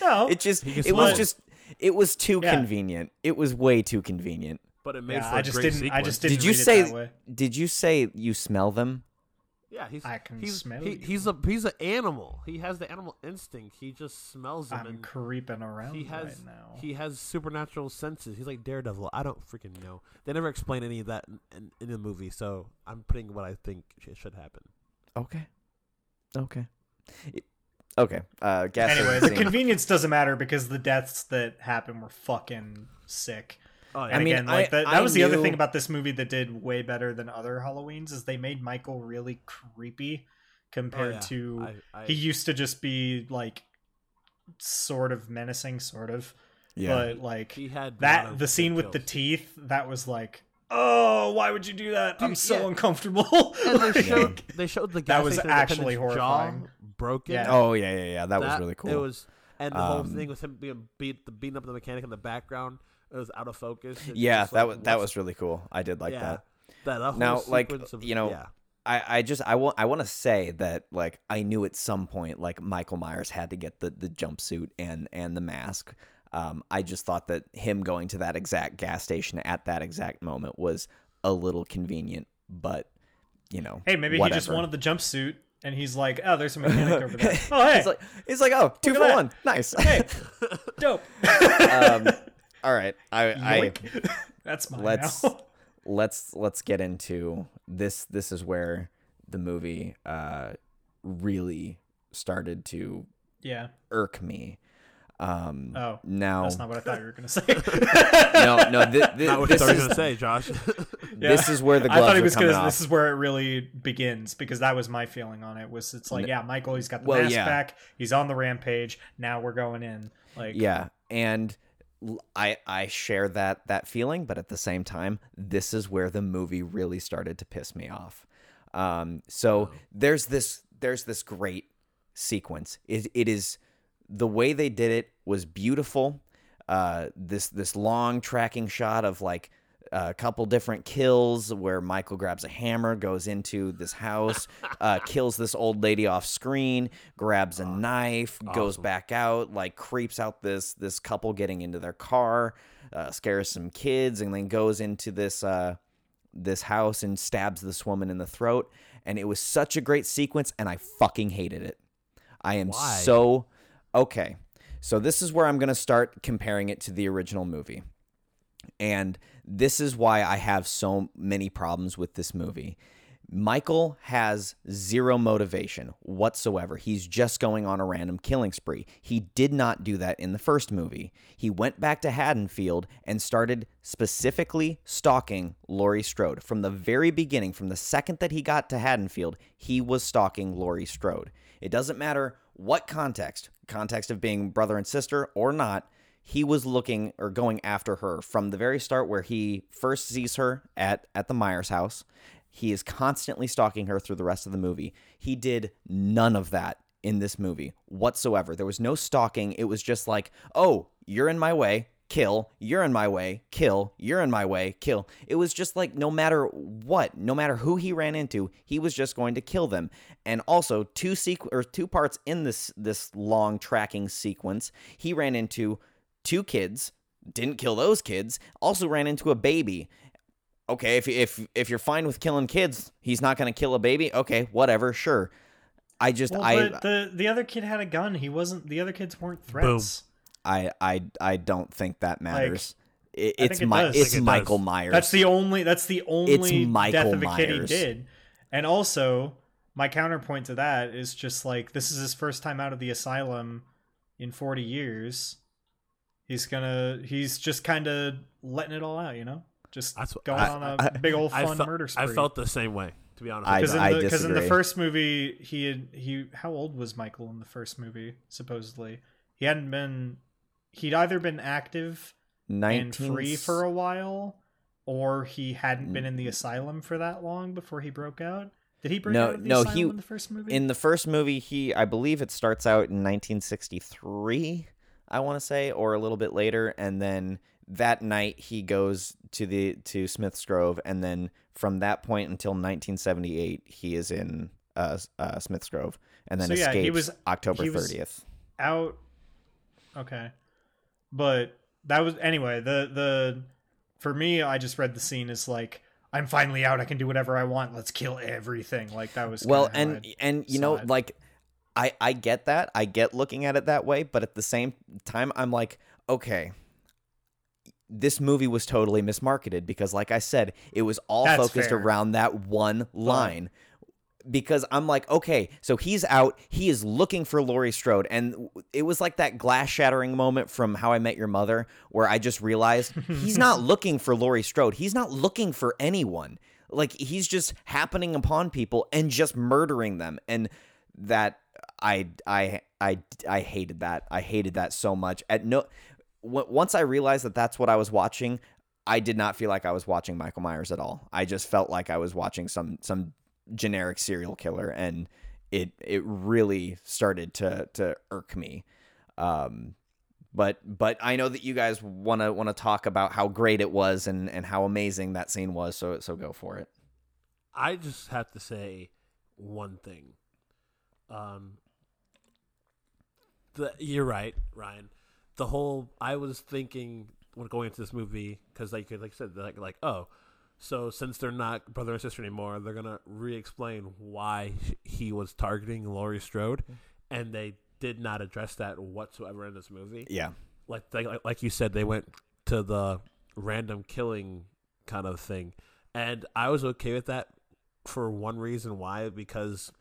no, it just He can it was just it was too Yeah. convenient. It was way too convenient. But it made yeah, for a I just great didn't. I just didn't. Did you read it say that way. did you say you smell them? Yeah, he's I can he's, smell he, you. he's a he's an animal. He has the animal instinct. He just smells them I'm and creeping around he has right now. he has supernatural senses. He's like Daredevil. I don't freaking know. They never explain any of that in, in, in the movie, so I'm putting what I think should happen. Okay. Okay. It- okay. Uh gas anyway, station the convenience doesn't matter because the deaths that happened were fucking sick. Oh And yeah, I mean, again, like I- that, that I was the other thing about this movie that did way better than other Halloweens is they made Michael really creepy compared Oh, yeah. to I, I, he used to just be like sort of menacing, sort of. yeah. But like he had that the scene good with the teeth, that was like, oh, why would you do that? I'm so yeah. and And they showed they showed the gas was actually attendant's horrifying. jaw broken. Yeah. oh yeah, yeah, yeah. That, was really cool. It was, and the whole Um, thing with him being beat, the beating up the mechanic in the background. It was out of focus. Yeah, just that like, was that was really cool. I did like yeah, that. That whole Now, like, of- you know, yeah. I, I just I want I want to say that like I knew at some point like Michael Myers had to get the the jumpsuit and and the mask. Um, I just thought that him going to that exact gas station at that exact moment was a little convenient, but you know, Hey, maybe he just wanted the jumpsuit and he's like, oh, there's a mechanic over there. Oh, hey, He's like, he's like, oh, two at for that. one, nice. hey, dope. um, all right, I, I That's mine let's now. let's let's get into this. This is where the movie uh, really started to yeah. irk me. Um, Oh, now That's not what I thought you were gonna say. no, no, thi- thi- Not what you this thought you is were gonna say, Josh. this is where the I gloves thought he are was coming gonna. off. This is where it really begins because that was my feeling on it. Was it's like, yeah, Michael, he's got the Well, mask yeah. back. He's on the rampage. Now we're going in. Like, Yeah, and l- I I share that that feeling, but at the same time, this is where the movie really started to piss me off. Um, so there's this there's this great sequence. It it is the way they did it was beautiful. Uh, this this long tracking shot of like a couple different kills where Michael grabs a hammer, goes into this house, uh, kills this old lady off screen, grabs a knife, goes back out, like creeps out this this couple getting into their car, uh, scares some kids, and then goes into this uh, this house and stabs this woman in the throat. And it was such a great sequence, and I fucking hated it. I am Why? so okay. So this is where I'm going to start comparing it to the original movie. And this is why I have so many problems with this movie. Michael has zero motivation whatsoever. He's just going on a random killing spree. He did not do that in the first movie. He went back to Haddonfield and started specifically stalking Laurie Strode. From the very beginning, from the second that he got to Haddonfield, he was stalking Laurie Strode. It doesn't matter what context, context of being brother and sister or not, he was looking or going after her from the very start where he first sees her at at the Myers house. He is constantly stalking her through the rest of the movie. He did none of that in this movie whatsoever. There was no stalking. It was just like, "Oh, you're in my way, kill. You're in my way, kill. You're in my way, kill." It was just like no matter what, no matter who he ran into, he was just going to kill them. And also, two sequ- or two parts in this this long tracking sequence, he ran into two kids, didn't kill those kids, also ran into a baby. Okay, if if if you're fine with killing kids, he's not going to kill a baby. Okay, whatever, sure. I just Well, I, but the the other kid had a gun. He wasn't. The other kids weren't threats. I I I don't think that matters. It, it's it my it's I think it Michael does. Myers. That's the only. That's the only Michael death of a kid he did. And also, my counterpoint to that is just like this is his first time out of the asylum in 40 years. He's gonna. He's just kind of letting it all out, you know. Just That's what- going I- on a I- big old I fun felt, murder I felt the same way. To be honest, Because you. in, the- in the first movie, he had he. How old was Michael in the first movie? Supposedly, he hadn't been. He'd either been active and 19 free for a while, or he hadn't been in the asylum for that long before he broke out. Did he break No, out of the no, asylum he- in the first movie? in the first movie he i believe it starts out in 1963 i want to say or a little bit later and then that night he goes to the to smith's grove and then from that point until 1978 he is in uh, uh smith's grove and then So, yeah, he was- october he was- 30th out. Okay, but that was anyway. The the for me, I just read the scene as like I'm finally out. I can do whatever I want. Let's kill everything. Like that was well and and you know it. like i i get that. I get looking at it that way but at the same time i'm like okay this movie was totally mismarketed because like i said it was all That's focused fair. around that one uh-huh. line because i'm like okay so he's out he is looking for laurie strode and it was like that glass shattering moment from how i met your mother where i just realized he's not looking for laurie strode. He's not looking for anyone. Like he's just happening upon people and just murdering them and that i i i i hated that. I hated that so much. At no w- once i realized that that's what i was watching i did not feel like i was watching michael myers at all. I just felt like i was watching some some generic serial killer and it it really started to to irk me. Um but but I know that you guys want to want to talk about how great it was and and how amazing that scene was so so go for it. I just have to say one thing. Um, the you're right, Ryan. The whole I was thinking when going into this movie because like like I said like like oh, so since they're not brother and sister anymore, they're gonna re-explain why he was targeting Laurie Strode, and they did not address that whatsoever in this movie yeah like like like you said, they went to the random killing kind of thing, and I was okay with that for one reason. Why? Because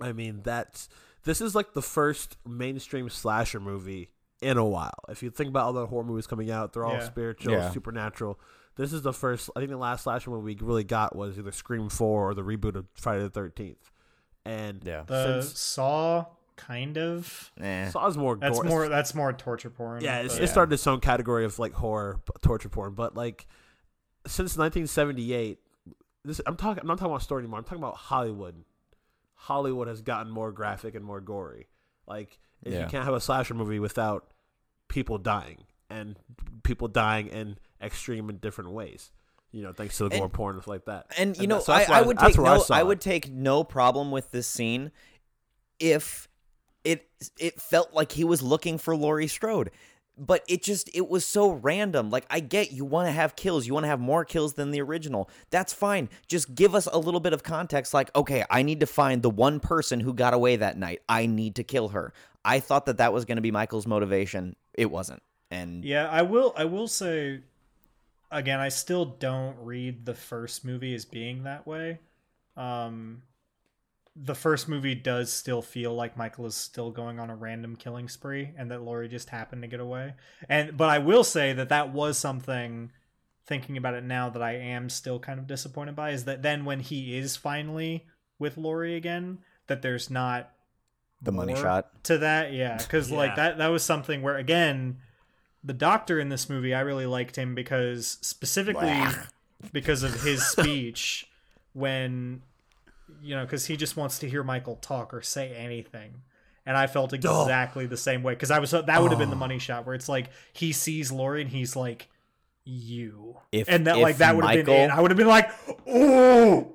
I mean that's this is like the first mainstream slasher movie in a while. If you think about all the horror movies coming out, they're all Yeah. spiritual, Yeah. supernatural. This is the first. I think the last slasher movie we really got was either Scream Four or the reboot of Friday the Thirteenth, and yeah the since- Saw kind of. eh. Saw's more. That's gore. more. That's more torture porn. Yeah, it's, but- it started its own category of like horror, torture porn. But like since 1978, this I'm talking. I'm not talking about story anymore. I'm talking about Hollywood. Hollywood has gotten more graphic and more gory. Like Yeah. you can't have a slasher movie without people dying and people dying in extreme and different ways. You know, thanks to the And- gore porn and stuff like that. and you know that- so I, I would that's take where I no I would take no problem with this scene if it it felt like he was looking for Laurie Strode but it just it was so random like I get you want to have kills you want to have more kills than the original that's fine just give us a little bit of context like okay I need to find the one person who got away that night I need to kill her I thought that that was going to be Michael's motivation it wasn't and Yeah, I will. I will say again. I still don't read the first movie as being that way. Um, the first movie does still feel like Michael is still going on a random killing spree, and that Laurie just happened to get away. And but I will say that that was something. Thinking about it now, that I am still kind of disappointed by is that then when he is finally with Laurie again, that there's not the money shot to that yeah because Yeah. like that that was something where again the doctor in this movie i really liked him because specifically because of his speech when you know because he just wants to hear michael talk or say anything. And i felt exactly the same way because i was that would have been the money shot where it's like he sees Laurie and he's like you. If- and that if like that would have been it. I would have been like oh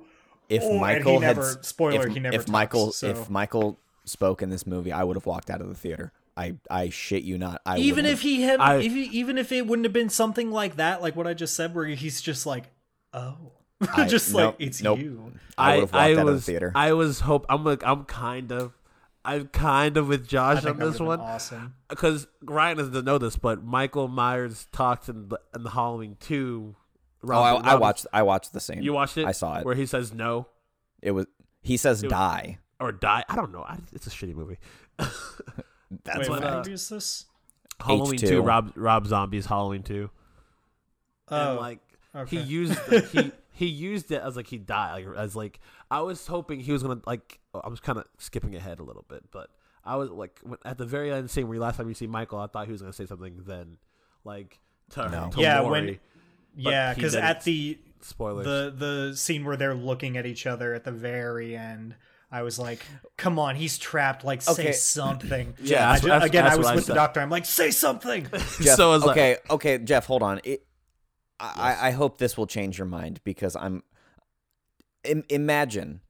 if Oh, Michael had never- spoiler, if, he never if talks, Michael so- if Michael spoke in this movie, I would have walked out of the theater. I I shit you not. I even if he had I- if he, even if it wouldn't have been something like that like what i just said where he's just like oh I- just nope, like it's nope. you I would have walked out was, of the theater. I was hope. I'm like I'm kind of. I'm kind of with I Josh think on this one. awesome because Ryan doesn't know this, but Michael Myers talked in the, in the Halloween two. oh, Rob- I, I watched I watched the scene. You watched it? I saw it. Where he says no It was he says was- die. or die. I don't know. I, it's a shitty movie. That's wait what, what uh, movie is this Halloween H2. two. Rob Rob Zombie's Halloween two. oh and like okay. he used the, he he used it as like he died, like as like I was hoping he was gonna like. I was kind of skipping ahead a little bit, but I was like when, at the very end scene where last time you see Michael, I thought he was gonna say something then, like to, No. to Yeah, Laurie. when- yeah, because at the spoilers. the the scene where they're looking at each other at the very end, I was like, "Come on, he's trapped! Like, say Okay. something." Yeah, I that's- ju- that's- again, that's I was what I with the doctor. I'm like, "Say something!" Jeff, So is that- okay, okay, Jeff, hold on. It, I, I hope this will change your mind because I'm. Im- imagine,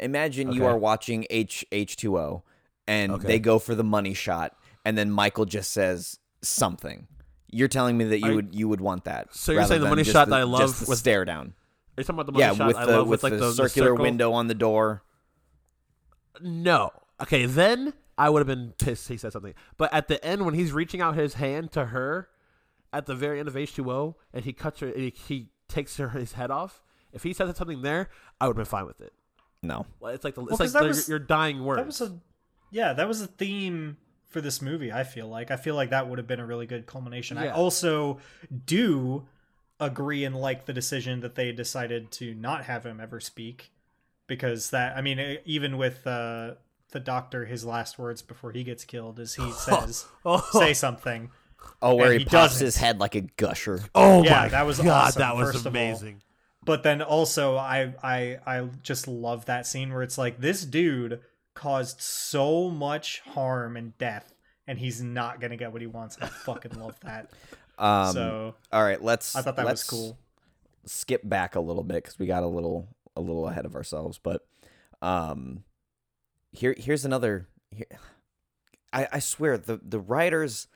imagine you are watching H H two O, and Okay. they go for the money shot, and then Michael just says something. You're telling me that you Are would you would want that. So you're saying the money shot the- that I love the with- stare down. Are you talking about the money Yeah, shot with I the love with like the, the, circular circle? window on the door. No. Okay, then I would have been pissed he said something. But at the end, when he's reaching out his hand to her at the very end of H2O and he cuts her, he, he takes her his head off, if he said something there, I would have been fine with it. No, Well, It's like the, Well, it's like 'cause that the, was- your dying words. That was a yeah, that was a theme for this movie. I feel like I feel like that would have been a really good culmination. I also do agree and like the decision that they decided to not have him ever speak because that I mean even with uh, the doctor, his last words before he gets killed is he says oh, say something. Oh, where And he, he pops doesn't. his head like a gusher. oh Yeah, my that was god, awesome, that was first amazing. But then also I I I just love that scene where it's like this dude caused so much harm and death and he's not gonna get what he wants. I fucking love that. Um, so all right, let's. I thought that was let's cool. Skip back a little bit because we got a little a little ahead of ourselves, but um, here here's another. Here, I I swear the the writers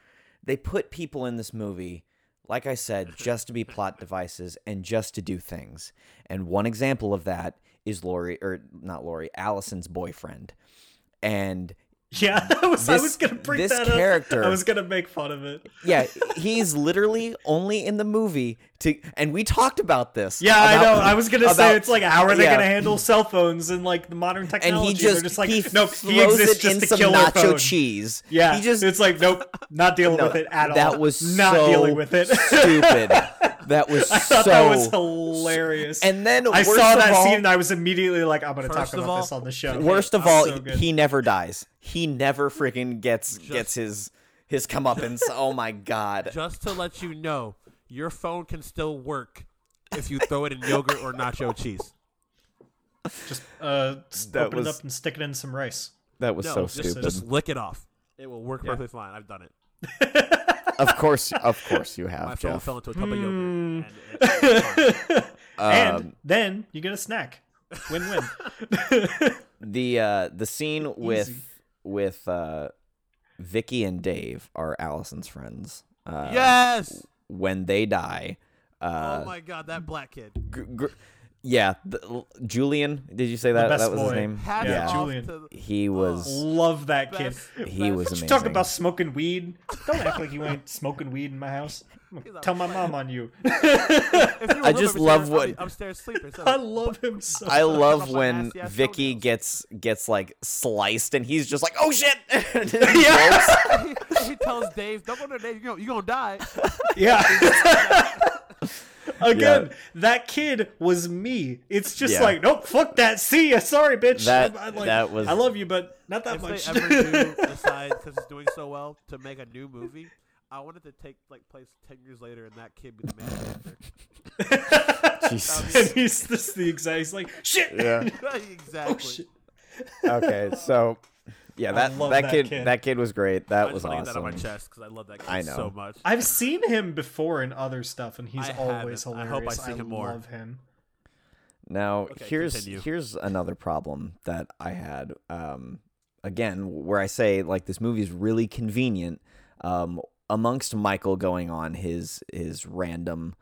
they put people in this movie. Like I said, just to be plot devices and just to do things. And one example of that is Laurie, or not Laurie, Allyson's boyfriend. And Yeah, I was I was gonna bring this that character- up. I was gonna make fun of it. yeah, he's literally only in the movie to. And we talked about this. Yeah, I know. I was gonna say it's like how are they yeah. gonna handle cell phones and like the modern technology? and he just, They're just like he nope, throws he exists just to kill nacho phone. cheese. Yeah, he just it's like nope, not dealing No, with it at all. that was not so dealing with it. stupid. That was I thought so. that was hilarious. and then I worst saw of that all, scene and I was immediately like, I'm gonna talk about all- this on the show. Worst of all, so he never dies. He never freaking gets gets his his come up, comeuppance. oh my god. Just to let you know, your phone can still work if you throw it in yogurt or nacho cheese. just uh, That open was- it up and stick it in some rice. That was No, so just, stupid. just lick it off. It will work Yeah. perfectly fine. I've done it. of course, of course you My have, phone Jeff. fell into a tub of yogurt. Hmm. And it, it's fine. and Um, then you get a snack. Win-win. the uh the scene with Easy. with uh Vicky and Dave are Allyson's friends. Uh, yes. When they die, uh, oh my god, that black kid. gr- gr- yeah, the, Julian. Did you say that? That was his name. Hats Yeah. Julian. the- He was. Oh, love that kid. Best- He was You amazing. talk about smoking weed. Don't act like you ain't smoking weed in my house. I'm gonna He's a Tell my mom on you. If you I just love what- upstairs sleeping. So I love him so. I love when nasty ass Vicky toenails. gets gets like sliced and he's just like, "Oh shit!" Yeah. he, he tells Dave, "Don't go to Dave. You're gonna, you're gonna die." Yeah. Again, that kid was me. It's just Yeah. like, nope, fuck that. See ya. Sorry, bitch. That- I'm like, that was- I love you, but not that if much. they ever do decide, because it's doing so well, to make a new movie, I wanted to take like place ten years later, and that kid be the main character. Jesus. and he's just the exact. He's like, shit. Yeah. exactly. Oh shit. Okay, so yeah, that that, that kid, kid. that kid was great. That just was want to get that on my awesome. chest because I love that kid I know. so much. I've seen him before in other stuff, and he's I always haven't. I hilarious. hope I see him more. love him. Now Okay, here's continue. here's another problem that I had. Um, again, where I say like this movie is really convenient. Um, amongst Michael going on his his random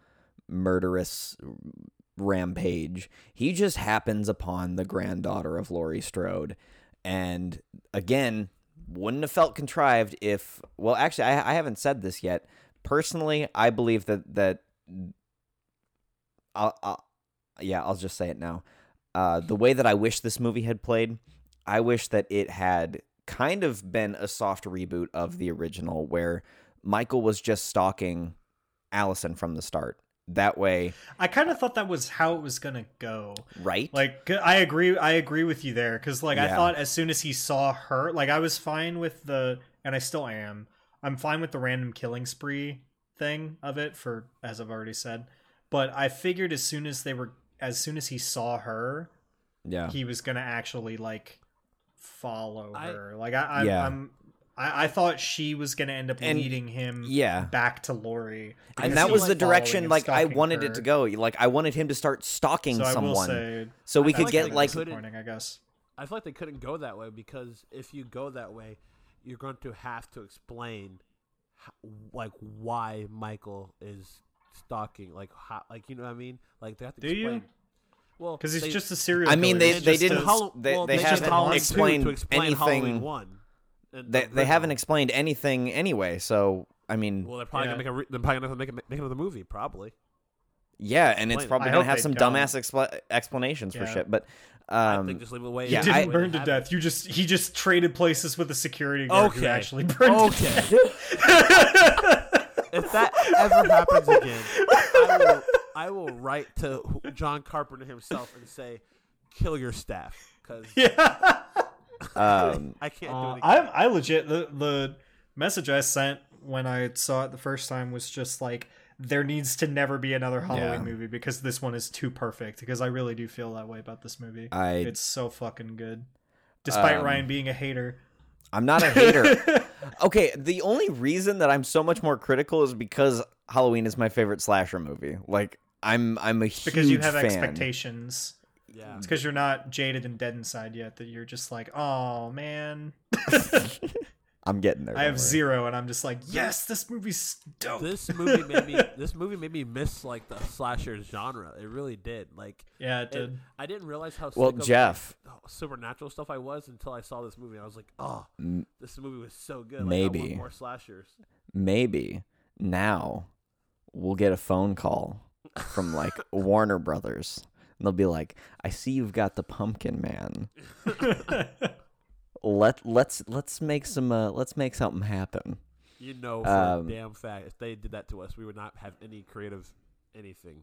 murderous rampage, he just happens upon the granddaughter of Laurie Strode, and again, wouldn't have felt contrived if. Well, actually, I, I haven't said this yet. Personally, I believe that that. I'll, I'll, yeah, I'll just say it now. Uh, the way that I wish this movie had played, I wish that it had kind of been a soft reboot of the original, where Michael was just stalking Allyson from the start, that way, I kind of thought that was how it was gonna go. right? like I agree, I agree with you there because like I thought as soon as he saw her, like I was fine with the, and I still am. I'm fine with the random killing spree thing of it for as I've already said, but I figured as soon as they were, as soon as he saw her, yeah. he was gonna actually like follow I- her. Like I, I Yeah. I'm, I, I thought she was gonna end up And- leading him yeah. back to Laurie, And that he was the direction like I wanted her. it to go. Like I wanted him to start stalking So someone. say, so we I could like get they like couldn't- disappointing, I guess. I feel like they couldn't go that way because if you go that way, you're going to have to explain, how, like why Michael is stalking, like how, like you know what I mean? Like they have to Do you? explain. Well, Because it's just a serial. I mean, killer. they- they didn't a- they- well, they just haven't Halloween explained to explain anything- Halloween one. In they the they haven't explained anything anyway. So I mean, Well, they're probably Yeah. gonna make a. Re- they're probably gonna make, a, make another movie, probably. yeah, and it's probably I gonna have some don't. dumbass expla- explanations for shit. But I um, think just leave it the way. He Yeah, didn't the way burn to death. it. You just he just traded places with a security guard who Okay. actually burned Okay. to death. If that ever happens again, I will, I will write to John Carpenter himself and say, "Kill your staff," because yeah. Um, I can't do Uh, it. Again. I I legit the the message I sent when I saw it the first time was just like there needs to never be another Halloween Yeah. movie because this one is too perfect because I really do feel that way about this movie. I it's so fucking good. Despite Um, Ryan being a hater. I'm not a hater. okay, the only reason that I'm so much more critical is because Halloween is my favorite slasher movie. Like I'm I'm a huge because you have fan. expectations. Yeah, It's because you're not jaded and dead inside yet that you're just like, oh man. I'm getting there. I have worry. zero, and I'm just like, yes, this movie's dope. this movie made me. This movie made me miss like the slasher genre. It really did. Like, yeah, it it, did. I didn't realize how Well, sick of, Jeff. like, supernatural stuff I was until I saw this movie. I was like, oh, M- this movie was so good. Like, I Maybe. want more slashers. maybe now we'll get a phone call from like Warner Brothers. And they'll be like, "I see you've got the Pumpkin Man. Let let's let's make some uh, let's make something happen." You know for Um, a damn fact, if they did that to us, we would not have any creative anything.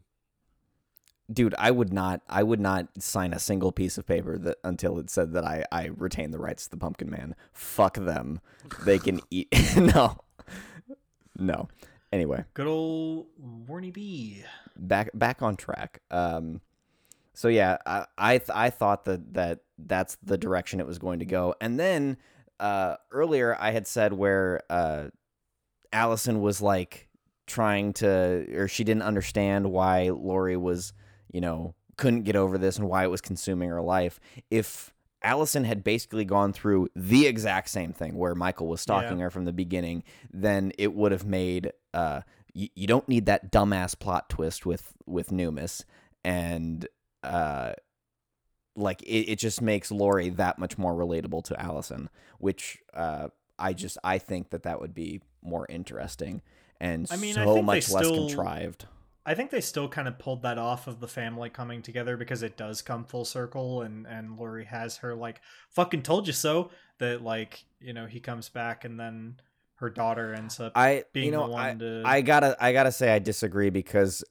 Dude, I would not I would not sign a single piece of paper that until it said that I I retain the rights to the Pumpkin Man. Fuck them. They can eat No. No. Anyway, Good old Warnie B. back back on track. Um, so yeah, I I, th- I thought that that that's the direction it was going to go, and then uh, earlier I had said where uh, Allyson was like trying to, or she didn't understand why Laurie was, you know, couldn't get over this and why it was consuming her life. If Allyson had basically gone through the exact same thing where Michael was stalking Yeah. her from the beginning, then it would have made uh you, you don't need that dumbass plot twist with with Numis and uh like it, it just makes Laurie that much more relatable to Allyson, which uh I just I think that that would be more interesting and I mean, I so they much less still- contrived. I think they still kind of pulled that off of the family coming together because it does come full circle, and and Laurie has her like "fucking told you so" that like you know he comes back and then her daughter ends up I being you know the one I, to. I gotta I gotta say I disagree because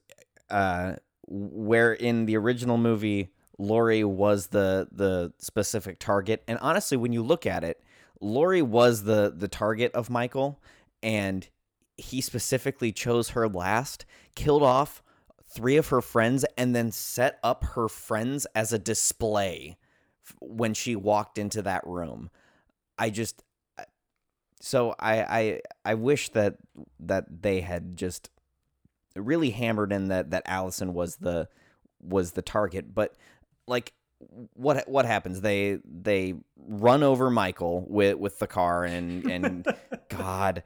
uh where in the original movie Laurie was the the specific target. And honestly when you look at it Laurie was the the target of Michael and he specifically chose her last killed off three of her friends and then set up her friends as a display when she walked into that room. I just so I, I I wish that that they had just really hammered in that that Allyson was the was the target, but like what what happens? They they run over Michael with with the car and and God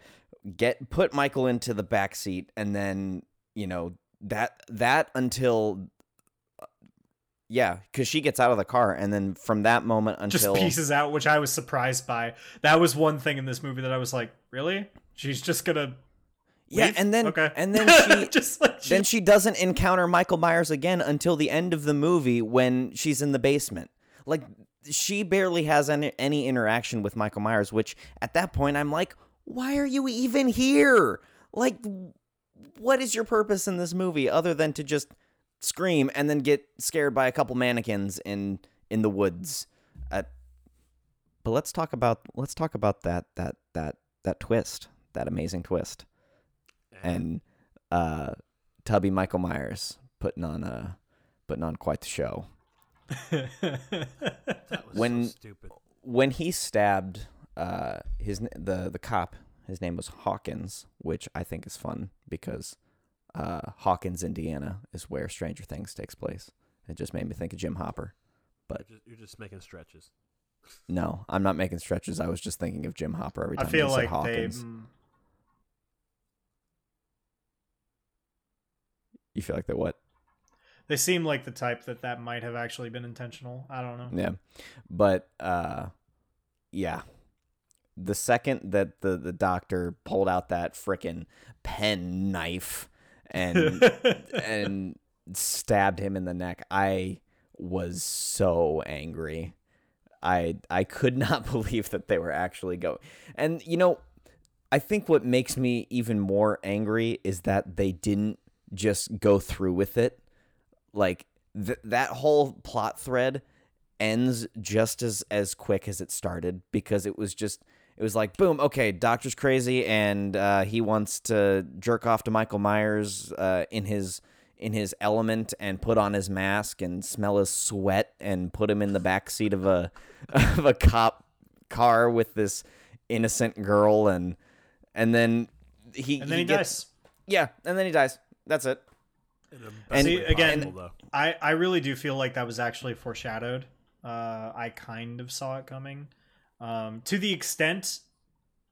get put Michael into the back seat and then you know that that until uh, yeah because she gets out of the car and then from that moment just until pieces out, which I was surprised by. That was one thing in this movie that I was like, really? She's just gonna yeah and then okay, and then she just like she, then she doesn't encounter Michael Myers again until the end of the movie when she's in the basement. Like she barely has any, any interaction with Michael Myers, which at that point I'm like, why are you even here? Like what is your purpose in this movie other than to just scream and then get scared by a couple mannequins in in the woods? Uh, but let's talk about let's talk about that that that that twist, that amazing twist, and uh, Tubby Michael Myers putting on a putting on quite the show. that was when- so stupid. when he stabbed uh his the the cop his name was Hawkins which I think is fun because uh Hawkins Indiana is where Stranger Things takes place it just made me think of Jim Hopper You're just, you're just making stretches. no I'm not making stretches I was just thinking of Jim Hopper every time I feel he said like they. Hawkins mm, you feel like that what They seem like the type that that might have actually been intentional. I don't know. Yeah. But uh yeah. The second that the the doctor pulled out that frickin' pen knife and and stabbed him in the neck, I was so angry. I I could not believe that they were actually going. And you know, I think what makes me even more angry is that they didn't just go through with it. Like th- that whole plot thread ends just as as quick as it started because it was just it was like boom okay doctor's crazy and uh, he wants to jerk off to michael myers uh, in his in his element and put on his mask and smell his sweat and put him in the back seat of a of a cop car with this innocent girl and and then he and then he, gets, dies. yeah and then he dies that's it And- See, again- possible, though. I I really do feel like that was actually foreshadowed. Uh, I kind of saw it coming. Um, to the extent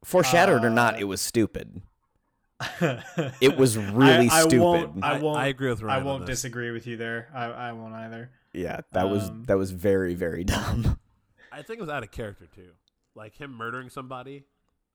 foreshadowed or not Uh, it was stupid it it was really I stupid Won't, I I- won't. I agree with Ryan I won't disagree with you there. I, I won't either. Yeah, that was Um, that was very very dumb. I think it was out of character too. Like him murdering somebody.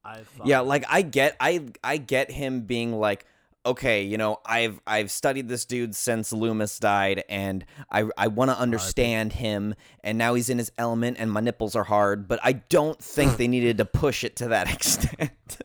I thought yeah, like I get I I get him being like, okay, you know, I've I've studied this dude since Loomis died, and I I want to understand him, and now he's in his element, and my nipples are hard, but I don't think they needed to push it to that extent.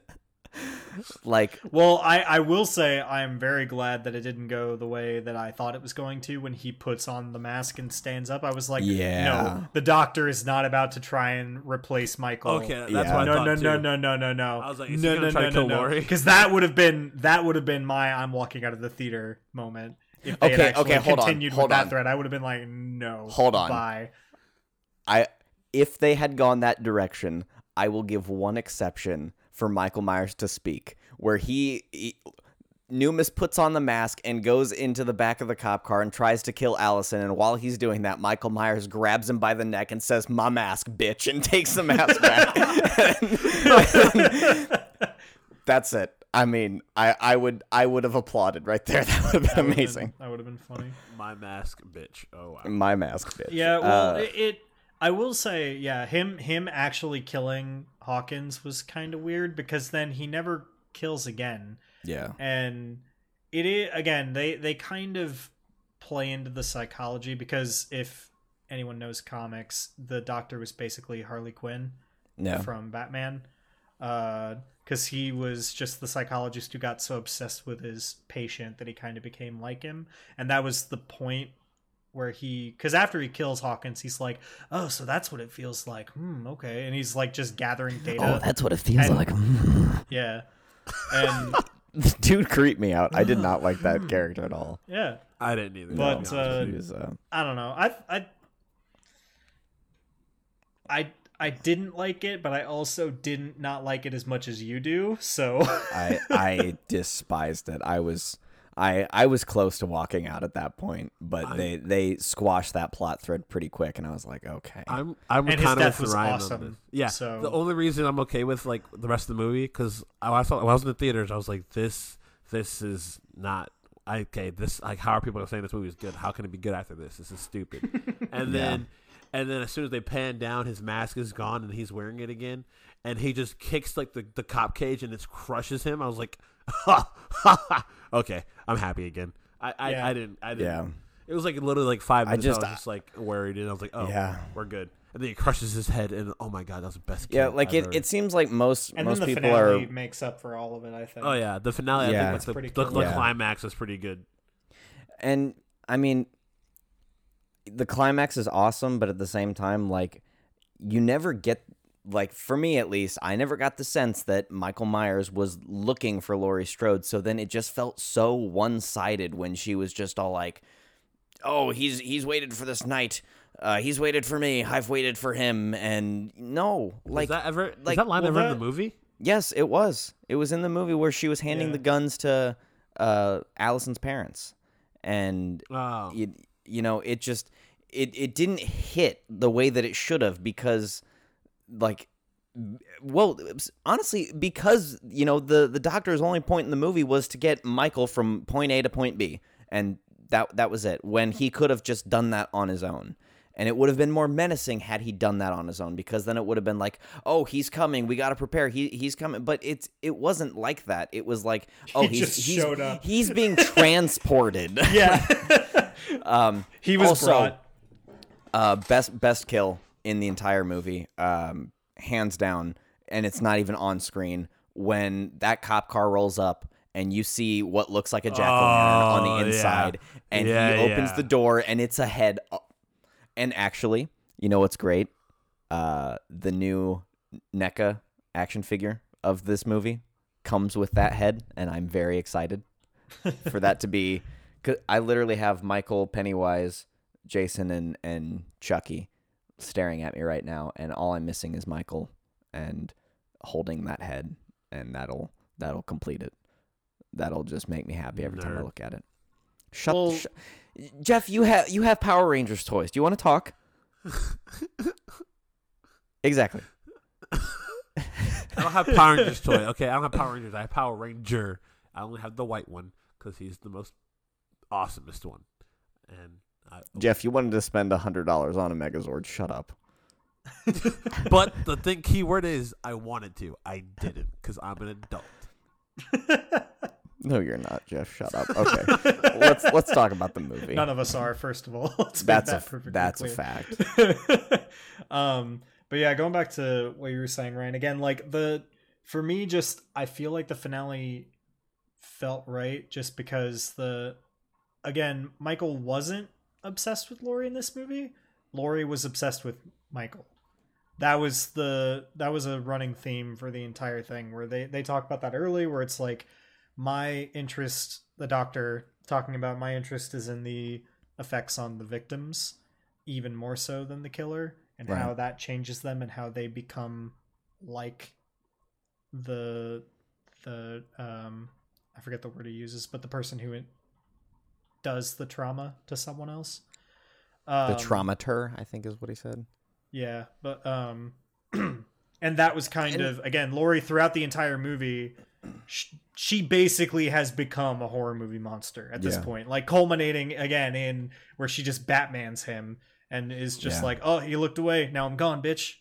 Like, Well, I, I will say I'm very glad that it didn't go the way that I thought it was going to when he puts on the mask and stands up. I was like, Yeah. no, the doctor is not about to try and replace Michael. Okay, that's Yeah. what I No, thought no, too. no, no, no, no, no. I was like, is no, gonna no, try no, to kill no, Because that would have been that would have been my I'm walking out of the theater moment. If they Okay, actually okay, hold on, continued hold with that on. thread, I would have been like, no, Hold on. bye. I if they had gone that direction, I will give one exception for Michael Myers to speak, where he, he Newmas puts on the mask and goes into the back of the cop car and tries to kill Allyson. And while he's doing that, Michael Myers grabs him by the neck and says, "My mask, bitch," and takes the mask back. That's it. I mean, I, I would I would have applauded right there. That would have been would've amazing. that would have been funny. My mask, bitch. Oh wow. My mask, bitch. Yeah, well, Uh, it, it. I will say, yeah, him him actually killing Hawkins was kind of weird because then he never kills again, yeah. and it is again they they kind of play into the psychology because if anyone knows comics, the Doctor was basically Harley Quinn from Batman. Uh, because he was just the psychologist who got so obsessed with his patient that he kind of became like him. And that was the point where he. Because after he kills Hawkins, he's like, oh, so that's what it feels like. Hmm, okay. And he's like just gathering data. Oh, that's what it feels And- like. yeah. And Dude creeped me out. I did not like that character at all. yeah. I didn't either. But, to be honest uh, with He you. was, uh, I don't know. I I I I didn't like it, but I also didn't not like it as much as you do. So I I despised it. I was I I was close to walking out at that point, but I- they they squashed that plot thread pretty quick, and I was like, okay. I'm I'm And his kind of death with was Ryan awesome, on this. Yeah. so- The only reason I'm okay with like the rest of the movie because I, I saw when I was in the theaters, I was like, this this is not okay. This like how are people saying this movie is good? How can it be good after this? This is stupid. and Yeah. then and then as soon as they pan down, his mask is gone and he's wearing it again, and he just kicks like the the cop cage and it crushes him. I was like, ha, ha, ha. okay, I'm happy again. I I, Yeah. I didn't I didn't. yeah. It was like literally like five I minutes. I, just- was just like worried, and I was like, "Oh, Yeah. we're good." and then he crushes his head, and oh my god, that's the best. Yeah, like I've it, ever- it seems like most And most then the people finale are makes up for all of it. I think. Oh yeah, the finale. Yeah. I That's think pretty like the, the, the Yeah. climax is pretty good. and I mean the climax is awesome, but at the same time, like you never get like for me at least, I never got the sense that Michael Myers was looking for Laurie Strode. So then it just felt so one sided when she was just all like, "Oh, he's he's waited for this night. Uh, he's waited for me. I've waited for him." And no, like is that ever? like, is that line well, ever in the movie? Yes, it was. It was in the movie where she was handing Yeah. the guns to uh, Allyson's parents, and Oh, you, you know, it just it it didn't hit the way that it should have because, like, well, honestly, because you know the the doctor's only point in the movie was to get Michael from point A to point B, and that that was it. When he could have just done that on his own. And it would have been more menacing had he done that on his own, because then it would have been like, "Oh, he's coming. We got to prepare. He he's coming." But it's it wasn't like that. It was like, "Oh, He he's just he's, showed up. he's being transported." Yeah. um, he was Also- brought. uh, best best kill in the entire movie, um, hands down, and it's not even on screen. When that cop car rolls up and you see what looks like a jack o' lantern on Oh, the yeah. inside, and Yeah, he opens yeah. the door and it's a head. up. And actually, you know what's great? Uh, the new NECA action figure of this movie comes with that head, and I'm very excited for that to be. I literally have Michael Pennywise, Jason, and and Chucky staring at me right now, and all I'm missing is Michael and holding that head, and that'll that'll complete it. That'll just make me happy every time I look at it. Shut, Well- sh- Jeff. You have you have Power Rangers toys. Do you want to talk? exactly. I don't have Power Rangers toy. Okay, I don't have Power Rangers. I have Power Ranger. I only have the white one because he's the most awesomest one. And I, Jeff, you wanted to spend a hundred dollars on a Megazord. Shut up. but the thing keyword is I wanted to. I didn't because I'm an adult. No, you're not, Jeff. Shut up. Okay, let's let's talk about the movie. None of us are. First of all, Let's that's a that f- perfectly that's a fact. um, but yeah, going back to what you were saying, Ryan. Again, like the for me, just I feel like the finale felt right, just because the again Michael wasn't obsessed with Laurie in this movie. Laurie was obsessed with Michael. That was the that was a running theme for the entire thing, where they they talk about that early, where it's like my interest, the doctor talking about my interest is in the effects on the victims even more so than the killer and Right. how that changes them and how they become like the the um I forget the word he uses, but the person who does the trauma to someone else. The Um, traumater, I think, is what he said. yeah, but um, and that was kind And- of again Laurie throughout the entire movie. She, she basically has become a horror movie monster at this Yeah. point, like culminating again in where she just Batman's him and is just Yeah. like, "Oh, he looked away. Now I'm gone, bitch.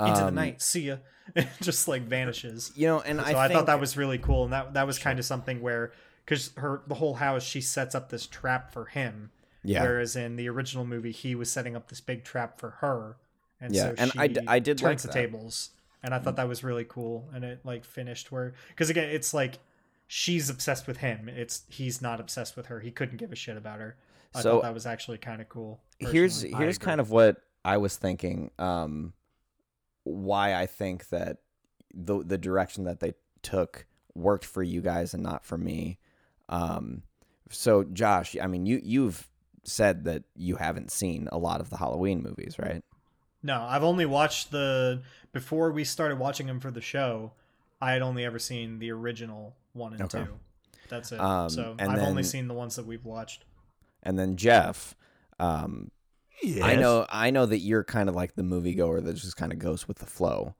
Into the Um, night. See ya." And just like vanishes. You know, and So I, I, think, thought that was really cool, and that that was kind of something where because her the whole house she sets up this trap for him, yeah, Whereas in the original movie, he was setting up this big trap for her, and Yeah, so and she I d- I did like turns the that. tables, and I thought that was really cool. And it like finished where because again, it's like she's obsessed with him. It's he's not obsessed with her. He couldn't give a shit about her. I So- thought that was actually kind of cool. here's personally. I here's kind of what I was thinking. Um, why I think that the the direction that they took worked for you guys and not for me. Um, so Josh, I mean, you you've said that you haven't seen a lot of the Halloween movies, right? no, I've only watched the before we started watching them for the show. I had only ever seen the original one and Okay. two. That's it. Um, so and I've only seen the ones that we've watched. And then Jeff, um, Yes. I know I know that you're kind of like the moviegoer that just kind of goes with the flow,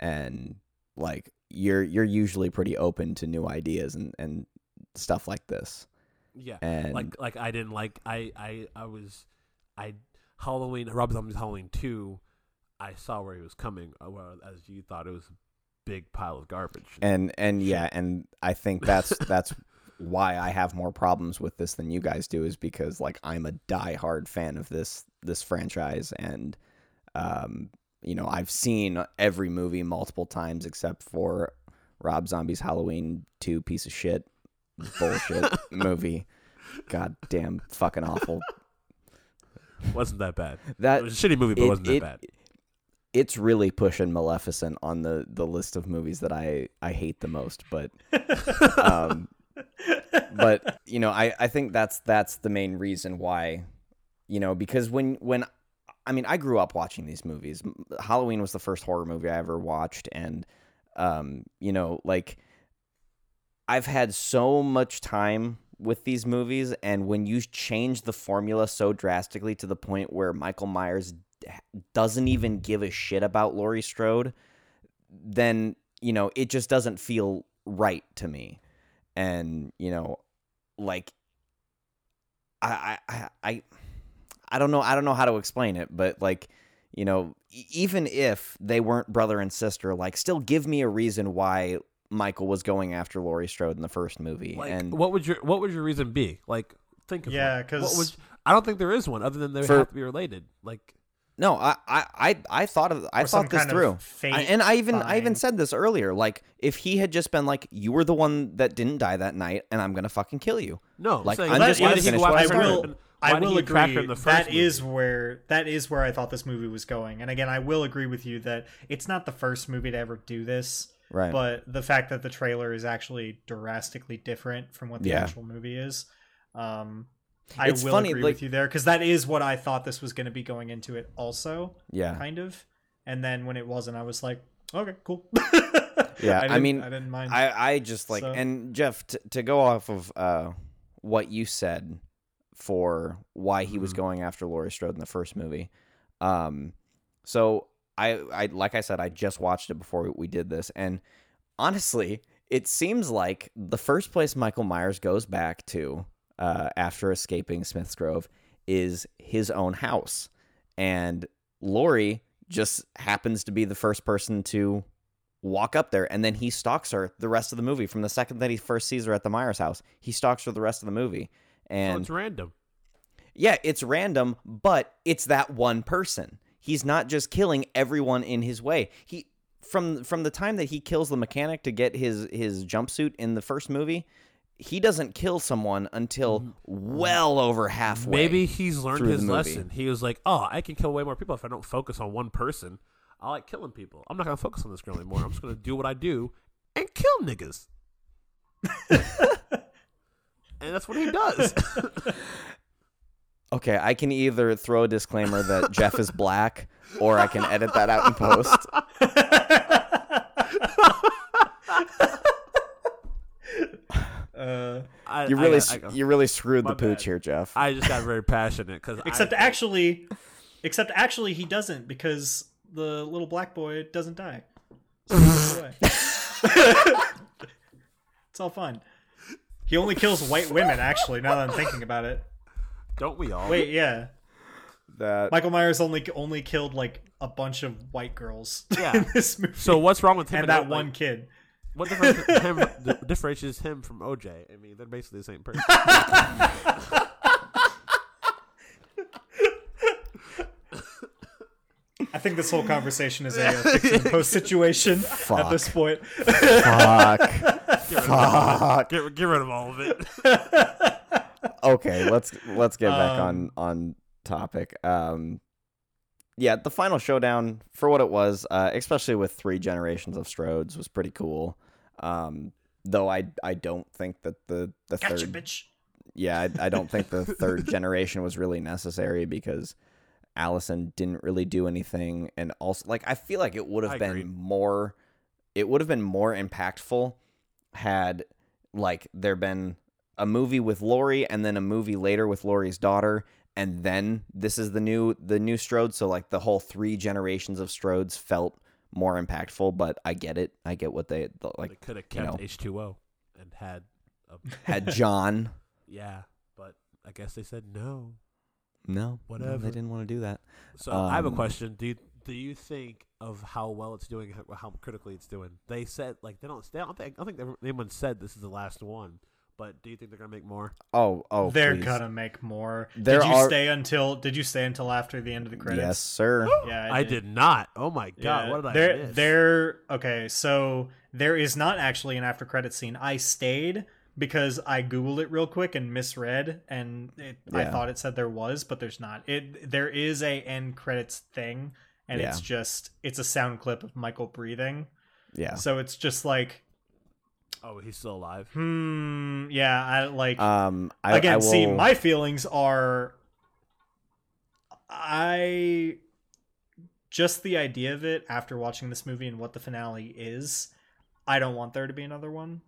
and like you're you're usually pretty open to new ideas and and stuff like this. Yeah. And like like I didn't like I I I was I Halloween Rob Zombie's Halloween two. I saw where he was coming. uh, Well, as you thought, it was a big pile of garbage. and and yeah, and I think that's that's why I have more problems with this than you guys do is because like I'm a diehard fan of this this franchise and Um, you know, I've seen every movie multiple times except for Rob Zombie's Halloween 2 piece of shit bullshit movie. God damn, fucking awful. Wasn't that bad? That It was a shitty movie, but it- wasn't that it- bad. it's really pushing Maleficent on the the list of movies that I I hate the most. But um, but you know, I I think that's that's the main reason why, you know, because when when I mean, I grew up watching these movies. Halloween was the first horror movie I ever watched, and um, you know, like I've had so much time with these movies, and when you change the formula so drastically to the point where Michael Myers doesn't even give a shit about Laurie Strode, then you know it just doesn't feel right to me, and you know, like I I I. I don't know. I don't know how to explain it, but like, you know, even if they weren't brother and sister, like, still give me a reason why Michael was going after Laurie Strode in the first movie. Like, and what would your what would your reason be? Like, think of Yeah, because I don't think there is one other than they For- have to be related. Like, no, I, I, I, I thought of, I thought this through, I- and I even, I even said this earlier. Like, if he had just been like, "You were the one that didn't die that night, and I'm gonna fucking kill you," no, Like, saying, I'm just why gonna did he finish go what after I will, and I will agree. her in the That movie? is where that is where I thought this movie was going. And again, I will agree with you that it's not the first movie to ever do this. Right? But the fact that the trailer is actually drastically different from what the Yeah. actual movie is, um, I It's will funny, agree like- with you there because that is what I thought this was going to be going into it. Also, yeah, kind of. And then when it wasn't, I was like, okay, cool. Yeah, I didn't- mean, I didn't mind. I, I just like So- and Jeff t- to go off of uh what you said for why he was Mhm. going after Laurie Strode in the first movie. Um so I I like I said I just watched it before we did this and honestly, it seems like the first place Michael Myers goes back to uh after escaping Smith's Grove is his own house. And Laurie just happens to be the first person to walk up there and then he stalks her the rest of the movie from the second that he first sees her at the Myers house. He stalks her the rest of the movie. So And it's random. yeah, it's random, but it's that one person. He's not just killing everyone in his way. He from from the time that he kills the mechanic to get his his jumpsuit in the first movie, he doesn't kill someone until mm-hmm. well over halfway. Maybe he's learned his lesson. He was like, "Oh, I can kill way more people if I don't focus on one person. I like killing people. I'm not gonna focus on this girl anymore. I'm just gonna do what I do and kill niggas." and that's what he does. Okay, I can either throw a disclaimer that Jeff is black, or I can edit that out in post. uh, I, You really, got- I, s- got- you really screwed the pooch bad. here, Jeff. I just got very passionate because except I, actually, except actually, he doesn't because the little black boy doesn't die. So he goes away. it's all fun. He only kills white women. Actually, now that I'm thinking about it. Don't we all? Wait, yeah. that Michael Myers only only killed like a bunch of white girls Yeah. in this movie. So what's wrong with him and and that like, one kid. What difference him the differentiates him from OJ? I mean, they're basically the same person. I think this whole conversation is a fix and post situation at this point. fuck. Get Fuck. get, get rid of all of it. Okay, let's let's get back on Um, on topic. Um, yeah, the final showdown for what it was, uh, especially with three generations of Strodes, was pretty cool. Um, though I I don't think that the the Gotcha, third bitch. yeah I, I don't think the third generation was really necessary because Allyson didn't really do anything, and also like I feel like it would I have been agree. more, it would have been more impactful had like there been a movie with Laurie and then a movie later with Laurie's daughter, and then this is the new the new Strode. So like the whole three generations of Strodes felt more impactful. But I get it. I get what they They like. could have you kept know. H two O and had a Had John. yeah, but I guess they said no. No, no, Whatever. they didn't want to do that. So I have a Um, question. Do you, do you think of how well it's doing, how, how critically it's doing? They said like they don't. They don't think. I don't think anyone said this is the last one, But do you think they're gonna make more? Oh, oh, they're please. gonna make more. There did you are- stay until? Did you stay until after the end of the credits? Yes, sir. Yeah, I did not. Oh my god, what did I miss? There, okay, so there is not actually an after credit scene. I stayed because I googled it real quick and misread, and it, I thought it said there was, but there's not. It there is a end credits thing, and it's just it's a sound clip of Michael breathing. Yeah. So it's just like, Oh, he's still alive. hmm, yeah, I like Um. I, again I will, see my feelings are i just the idea of it after watching this movie and what the finale is i don't want there to be another one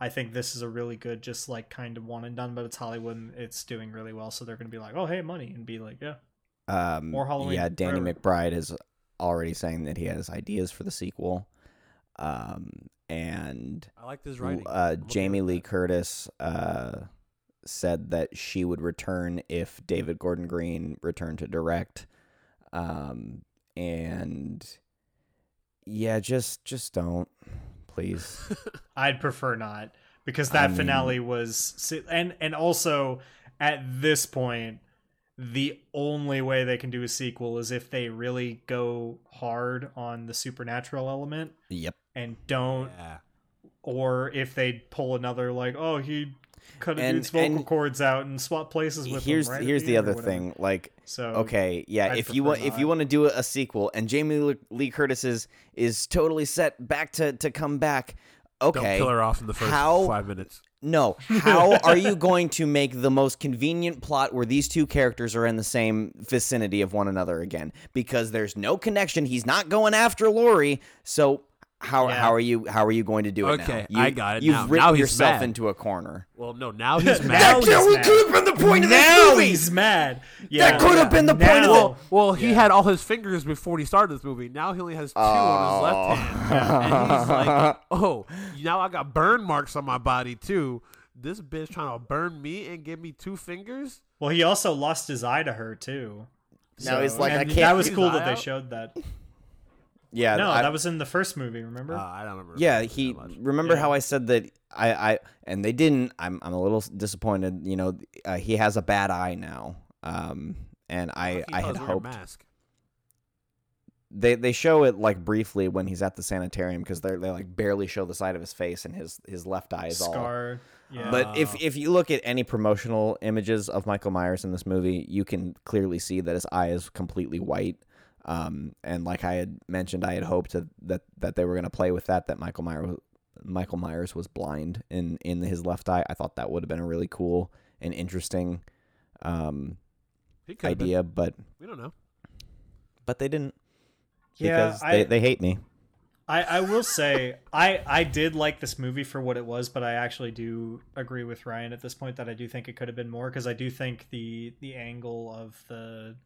i think this is a really good just like kind of one and done but it's hollywood and it's doing really well so they're gonna be like oh hey money and be like yeah Um, More Halloween, Yeah, Danny forever. McBride is already saying that he has ideas for the sequel. Um, and I like this writing. uh, Jamie Lee. Curtis uh, said that she would return if David Gordon Green returned to direct. Um, and yeah, just just don't, please. i'd prefer not because I that mean- finale was and and also at this point the only way they can do a sequel is if they really go hard on the supernatural element yep. And don't Yeah. or if they pull another like oh he cut a And- dude's vocal and cords out and swap places with Here's him right here's the end other thing. Like, so okay, yeah, I'd if you prefer want if you want to do a, a sequel and Jamie Lee- Lee Curtis is is totally set back to to come back. Don't Okay, kill her off in the first How- five minutes. No. How are you going to make the most convenient plot where these two characters are in the same vicinity of one another again? Because there's no connection. He's not going after Laurie. So how Yeah. how are you how are you going to do it Okay, now? You, I got it You've now. written Now he's yourself mad. into a corner. Well, no, now he's Now mad. he's That mad. could have been the point of this now movie. he's mad yeah that could have been the point of Now- well, well, he Yeah. had all his fingers before he started this movie. Now he only has two on his left oh. hand, and he's like, "Oh, now I got burn marks on my body too. This bitch trying to burn me and give me two fingers." well he also lost his eye to her too Now he's like, I and can't- that was His cool eye that they out? showed that Yeah, no I- that was in the first movie remember Uh, I don't remember. Yeah, that he remember Yeah. how I said that I, I and they didn't. I'm I'm a little disappointed. You know, uh, he has a bad eye now. Um, and I He I had hoped mask. they they show it like briefly when he's at the sanitarium because they they like barely show the side of his face and his his left eye is all. scar yeah But if if you look at any promotional images of Michael Myers in this movie, you can clearly see that his eye is completely white. Um, and like I had mentioned, I had hoped that that, that they were going to play with that. That Michael Myers Michael Myers was blind in in his left eye. I thought that would have been a really cool and interesting um, He could have been. idea, but We don't know. but they didn't yeah because I, they, they hate me. I, I will say I I did like this movie for what it was, but I actually do agree with Ryan at this point that I do think it could have been more because I do think the the angle of the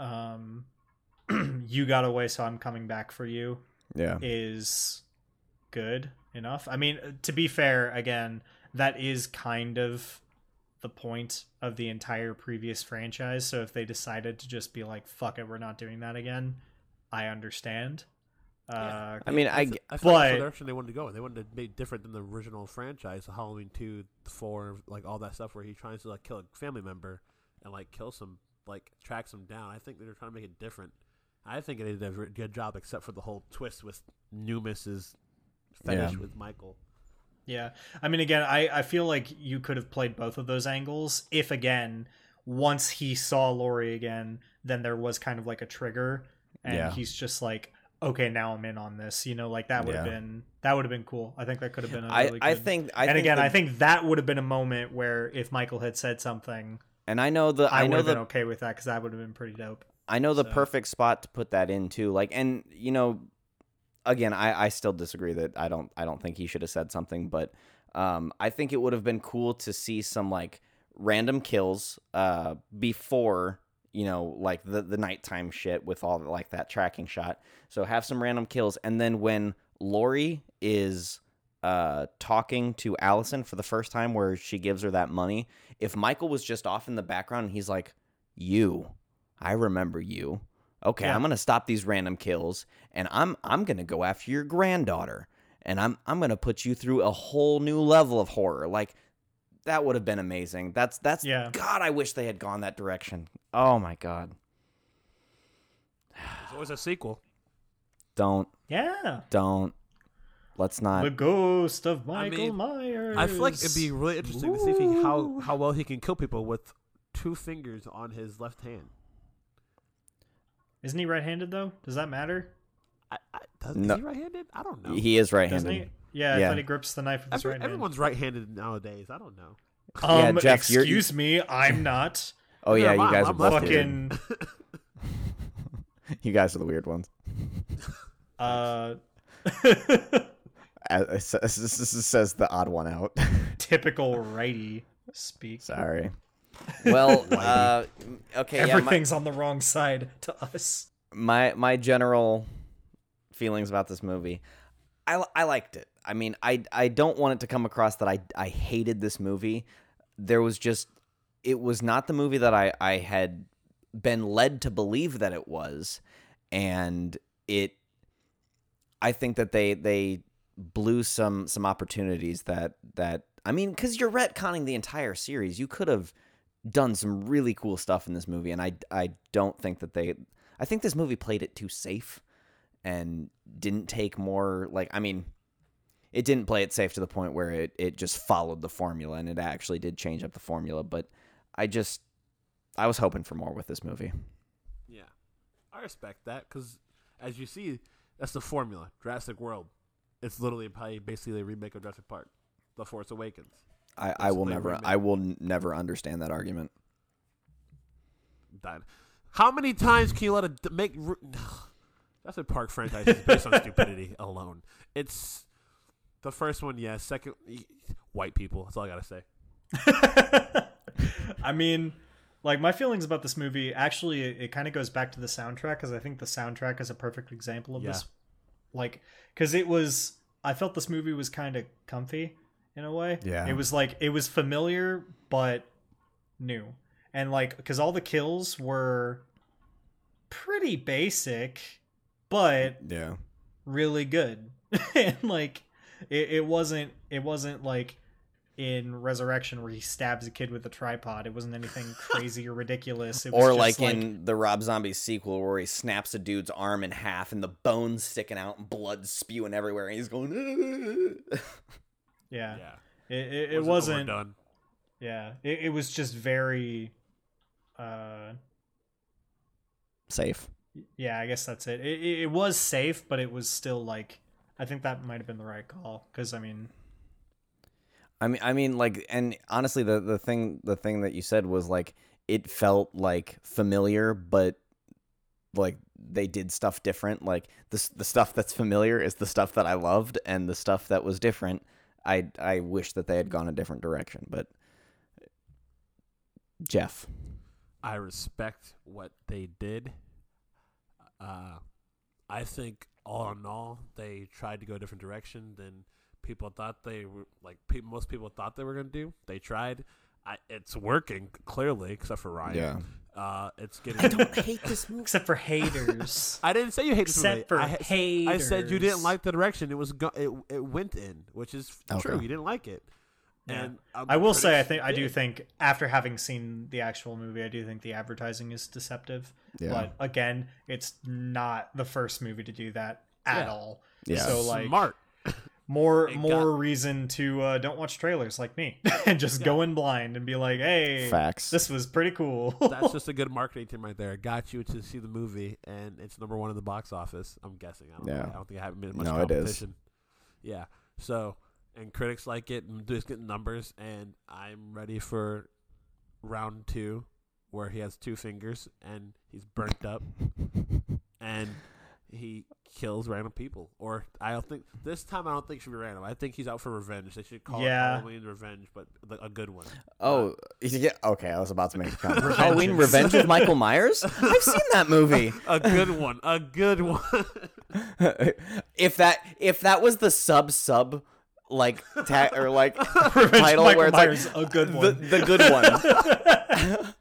um you got away so I'm coming back for you Yeah, is good enough. I mean, to be fair, again, that is kind of the point of the entire previous franchise. So if they decided to just be like, "Fuck it, we're not doing that again," I understand. Uh, I mean, I That's- g- I feel like the direction they wanted to go. in. They wanted to make different than the original franchise, the Halloween two, four, like all that stuff where he tries to like kill a family member and like kill some, like tracks him down. I think they're trying to make it different. I think they did a good job, except for the whole twist with Noomis's fetish Yeah. with Michael. Yeah. I mean, again, I, I feel like you could have played both of those angles if, again, once he saw Laurie again, then there was kind of like a trigger, and Yeah. he's just like, okay, now I'm in on this. You know, like that would have been that would have been cool. I think that could have been. A I really I good- think I and think again, the- I think that would have been a moment where if Michael had said something, and I know the I, I know the been okay with that because that would have been pretty dope. I know the So- perfect spot to put that in too. Like, and you know, again, I, I still disagree that I don't I don't think he should have said something, but um, I think it would have been cool to see some like random kills uh before you know like the the nighttime shit with all like that tracking shot. So have some random kills, and then when Laurie is uh talking to Allyson for the first time, where she gives her that money, if Michael was just off in the background, and he's like, "You." I remember you. Okay, Yeah. I'm gonna stop these random kills, and I'm I'm gonna go after your granddaughter. and I'm I'm gonna put you through a whole new level of horror. Like that would have been amazing. That's that's Yeah. God. I wish they had gone that direction. Oh my God. There's always a sequel. Don't Yeah. don't. Let's not. The ghost of I Michael mean, Myers. I feel like it'd be really interesting to see if he, how how well he can kill people with two fingers on his left hand. Isn't he right-handed though? Does that matter? I, I, does, No. Is he right-handed? I don't know. He is right-handed. he? Yeah, I thought he grips the knife with his Every- right hand. everyone's right-handed nowadays. I don't know. Yeah, Um, Jeff, you're- excuse me, I'm not. Oh yeah, Never you guys are I'm both left-handed. Fucking. You guys are the weird ones. Uh, This this says the odd one out. typical righty speak. Sorry. Well, uh, okay. Yeah, my, Everything's on the wrong side to us. my my general feelings about this movie. I, I liked it. I mean, I I don't want it to come across that I I hated this movie. There was just it was not the movie that I I had been led to believe that it was, and it. I think that they they blew some some opportunities that that I mean, because you're retconning the entire series, you could have done some really cool stuff in this movie, and I I don't think that they. I think this movie played it too safe and didn't take more like I mean it didn't play it safe to the point where it, it just followed the formula and it actually did change up the formula, but I just I was hoping for more with this movie. Yeah, I respect that because, as you see, that's the formula. Jurassic World. It's literally probably basically a remake of Jurassic Park, The Force Awakens. I, I will never remake. I will n- never understand that argument. Died. How many times can you let a d- make r- Jurassic Park franchise is based on stupidity alone? It's the first one, yes. Second, white people. That's all I gotta say. I mean, like my feelings about this movie actually it, it kind of goes back to the soundtrack because I think the soundtrack is a perfect example of Yeah. this. Like, because it was, I felt this movie was kind of comfy in a way. Yeah. it was like it was familiar but new, and like because all the kills were pretty basic, but Yeah. really good and like it, it wasn't it wasn't like in resurrection where he stabs a kid with a tripod it wasn't anything crazy or ridiculous it was Or just like in the Rob Zombie sequel where he snaps a dude's arm in half and the bones sticking out and blood spewing everywhere and he's going yeah, Yeah, it, it, it wasn't done. yeah it, it was just very uh safe. yeah i guess that's it. it it it was safe but it was still like i think that might have been the right call because i mean I mean, I mean, like, and honestly, the the thing, the thing that you said was like, it felt like familiar, but like they did stuff different. Like the the stuff that's familiar is the stuff that I loved, and the stuff that was different, I I wish that they had gone a different direction. But Jeff, I respect what they did. Uh, I think all in all, they tried to go a different direction than people thought they were. Like pe- most people thought they were going to do. They tried. I, it's working clearly, except for Ryan. Uh, it's getting. I don't hate this movie. except for haters I didn't say you hated this movie. except for I, haters I said you didn't like the direction it was. Go- it it went in, which is true. Okay. You didn't like it. Yeah. And um, I will say, I think I do think after having seen the actual movie, I do think the advertising is deceptive. Yeah. But again, it's not the first movie to do that at Yeah. all. Yeah. So like smart. More It more got- reason to uh, don't watch trailers like me and just go in blind and be like, hey, Facts. this was pretty cool. That's just a good marketing team right there. Got you to see the movie, and it's number one in the box office. I'm guessing. I don't, know. Yeah. I don't think I haven't been much No, it is. Yeah. So, and critics like it, and just getting numbers, and I'm ready for round two, where he has two fingers and he's burnt up, and he kills random people. Or I don't think this time I don't think it should be random. I think he's out for revenge. They should call Yeah. it Halloween Revenge, but the- a good one. Oh uh, yeah, okay. I was about to make a comment. Halloween Revenge with Michael Myers. I've seen that movie. A good one. A good one. if that if that was the sub sub like tag or like title Michael where it's Myers, like a good the, one. the good one.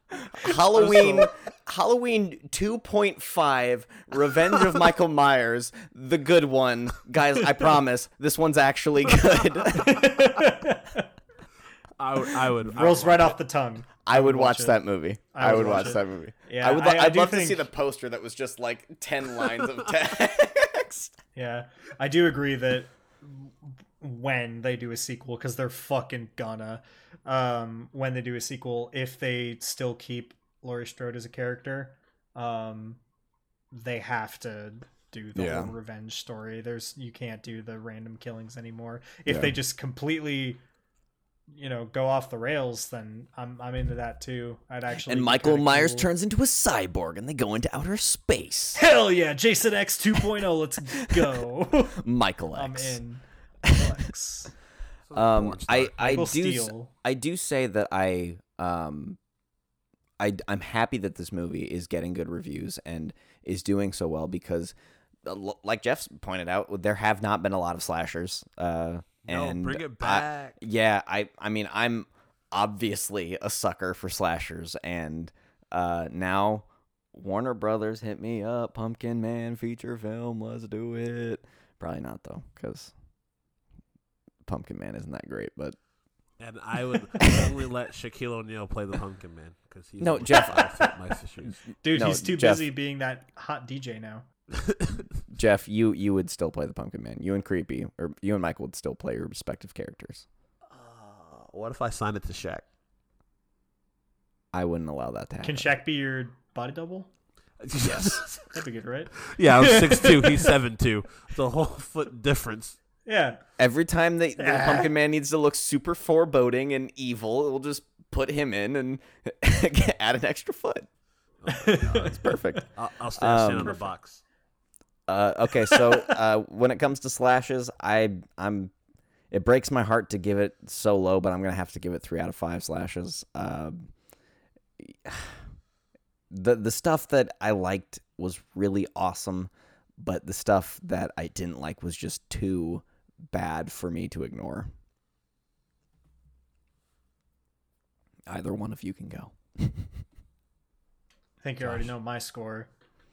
Halloween Halloween 2.5 Revenge of Michael Myers, the good one. Guys, I promise this one's actually good. I would. I would. I Rolls would right watch off the tongue. I would watch watch that movie. I I would would watch watch that movie. Yeah, I would I- I I'd do love to see the poster that was just like 10 lines of text. Yeah, I do agree that when they do a sequel, because they're fucking gonna, um, when they do a sequel, if they still keep Laurie Strode as a character, um, they have to do the Yeah. whole revenge story. There's you can't do the random killings anymore. If Yeah. they just completely, you know, go off the rails, then I'm I'm into that too. I'd actually And Michael Myers cool. turns into a cyborg and they go into outer space. Hell yeah, Jason X 2.0, let's go. Michael I'm X. in. Flex. Um, I I do s- I do say that I um I I'm happy that this movie is getting good reviews and is doing so well because uh, like Jeff pointed out there have not been a lot of slashers uh No, and bring it I- back. yeah, I I mean I'm obviously a sucker for slashers and uh now Warner Brothers hit me up Pumpkin Man feature film let's do it. Probably not though cuz Pumpkin Man isn't that great, but And I would only let Shaquille O'Neal play the Pumpkin Man because he's No, Jeff- I fit my shoes. Dude, No, he's too Jeff- busy being that hot DJ now. Jeff, you you would still play the Pumpkin Man. You and Creepy, or you and Michael would still play your respective characters. Uh, what if I sign it to Shaq? I wouldn't allow that to happen. Can Shaq be your body double? Yes. That'd be good, right? yeah, I'm six two. He's seven two. It's a whole foot difference. Yeah. Every time they, the Ah. Pumpkin Man needs to look super foreboding and evil, we'll just put him in and add an extra foot. It's perfect. I'll, I'll stay Um, on the box. Uh, okay, so uh, when it comes to slashes, I I'm it breaks my heart to give it so low, but I'm gonna have to give it three out of five slashes. Um, the the stuff that I liked was really awesome, but the stuff that I didn't like was just too bad for me to ignore. Either one of you can go. I think you already know my score.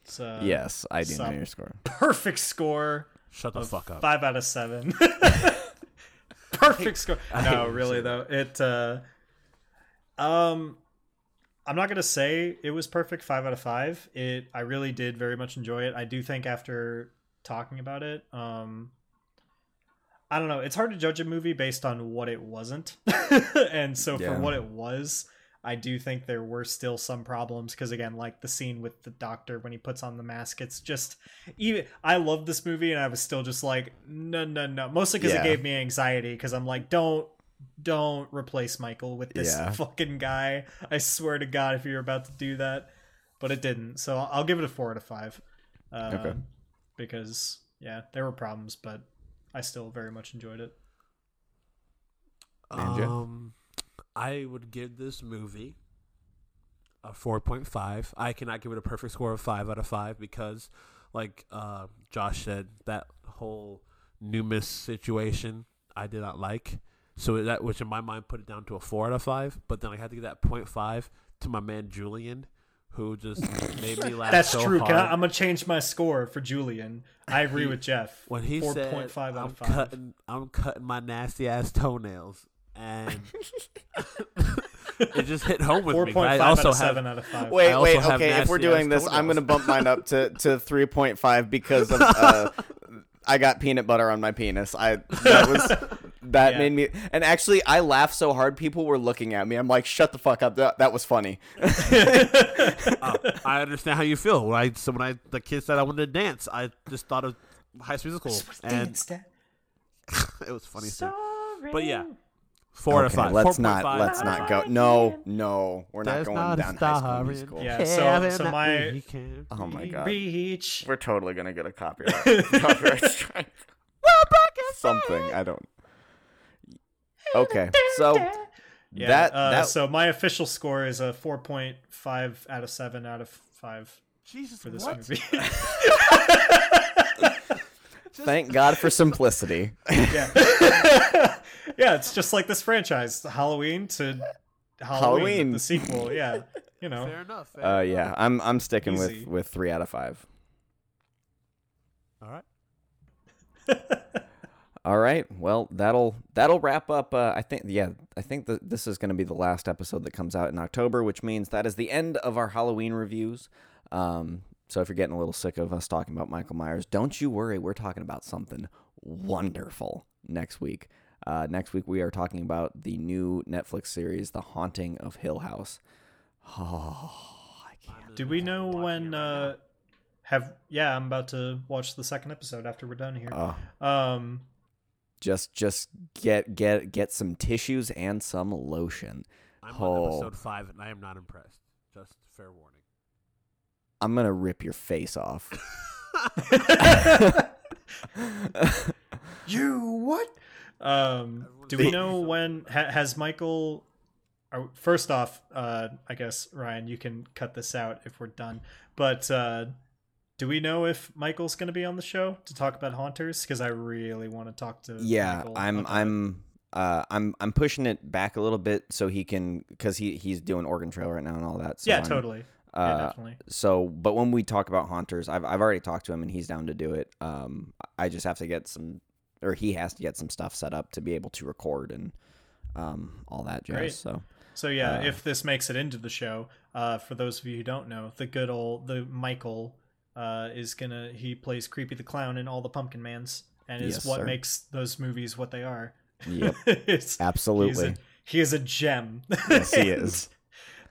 It's a yes, I do know your score. perfect score Shut the fuck up. five out of seven. perfect score. I hate No, when really though. It uh um I'm not gonna say it was perfect five out of five. It I really did very much enjoy it. I do think after talking about it, um I don't know, it's hard to judge a movie based on what it wasn't. and so Yeah. for what it was, I do think there were still some problems because again, like the scene with the doctor when he puts on the mask, it's just even I love this movie and I was still just like no no no mostly because Yeah. it gave me anxiety because I'm like don't don't replace Michael with this Yeah. fucking guy. I swear to God if you're about to do that, but it didn't. So I'll, give it a four out of five. Uh, Okay. Because yeah, there were problems, but I still very much enjoyed it. And Um, I would give this movie a four point five. I cannot give it a perfect score of five out of five because, like uh, Josh said, that whole Numis situation I did not like. So that, which in my mind, put it down to a four out of five. But then I had to give that 0.5 to my man Julian, who just made me laugh. That's so true. Hard. Can I, I'm gonna change my score for Julian. I agree He- with Jeff. when he four said, point five out "I'm of five. cutting, I'm cutting my nasty ass toenails," and it just hit home with Four me. point I also out have, seven out of five. Wait, wait, okay. If we're doing this, I'm gonna bump mine up to to 3.5 because of uh, I got peanut butter on my penis. I that was that Yeah. made me. And actually, I laughed so hard, people were looking at me. I'm like, shut the fuck up. That that was funny. uh, I understand how you feel. When I so when I the kid said I wanted to dance, I just thought of High School Musical, and it was funny. too. But yeah, four out of Okay, five. Let's 4.5. not. Let's not go. No, no, we're not going not a down High School Musical. Yeah, so- so my- We can Oh my god, Reach. we're totally gonna get a copyright copyright strike. Something I don't. Okay, so Yeah, that uh, that so my official score is a 4.5 out of 7 out of 5 Jesus for this what? movie. thank God for simplicity. yeah. yeah, it's just like this franchise, Halloween to Halloween, Halloween. the sequel, yeah. you know. Fair enough. Fair Uh, enough. yeah, I'm I'm sticking Easy. with with three out of five. All right. All right. Well, that'll that'll wrap up. Uh, I think. Yeah, I think that this is going to be the last episode that comes out in October, which means that is the end of our Halloween reviews. Um, so if you're getting a little sick of us talking about Michael Myers, don't you worry. We're talking about something wonderful next week. Uh, next week we are talking about the new Netflix series, The Haunting of Hill House. Oh, I can't. Do we know when? Uh, have yeah, I'm about to watch the second episode after we're done here. Uh, Um, just just get get get some tissues and some lotion. I'm Oh. on episode five, and I am not impressed. Just fair warning. I'm gonna rip your face off. you what? Um, do we know when ha- has Michael? uh, First off, uh, I guess Ryan, you can cut this out if we're done. But uh, do we know if Michael's going to be on the show to talk about haunters? Because I really want to talk to. yeah, Michael I'm. I'm uh I'm I'm pushing it back a little bit so he can because he he's doing Oregon Trail right now and all that. So yeah, I'm- totally. yeah, Uh, definitely. so but when we talk about haunters, I've I've already talked to him and he's down to do it. Um, I just have to get some or he has to get some stuff set up to be able to record and um all that jazz. Great. So So yeah, uh, if this makes it into the show, uh, for those of you who don't know, the good old the Michael uh, is gonna he plays Creepy the Clown in all the Pumpkin Mans, and is Yes, what sir. makes those movies what they are. Yep. Absolutely. He's a, he is a gem. Yes, he is.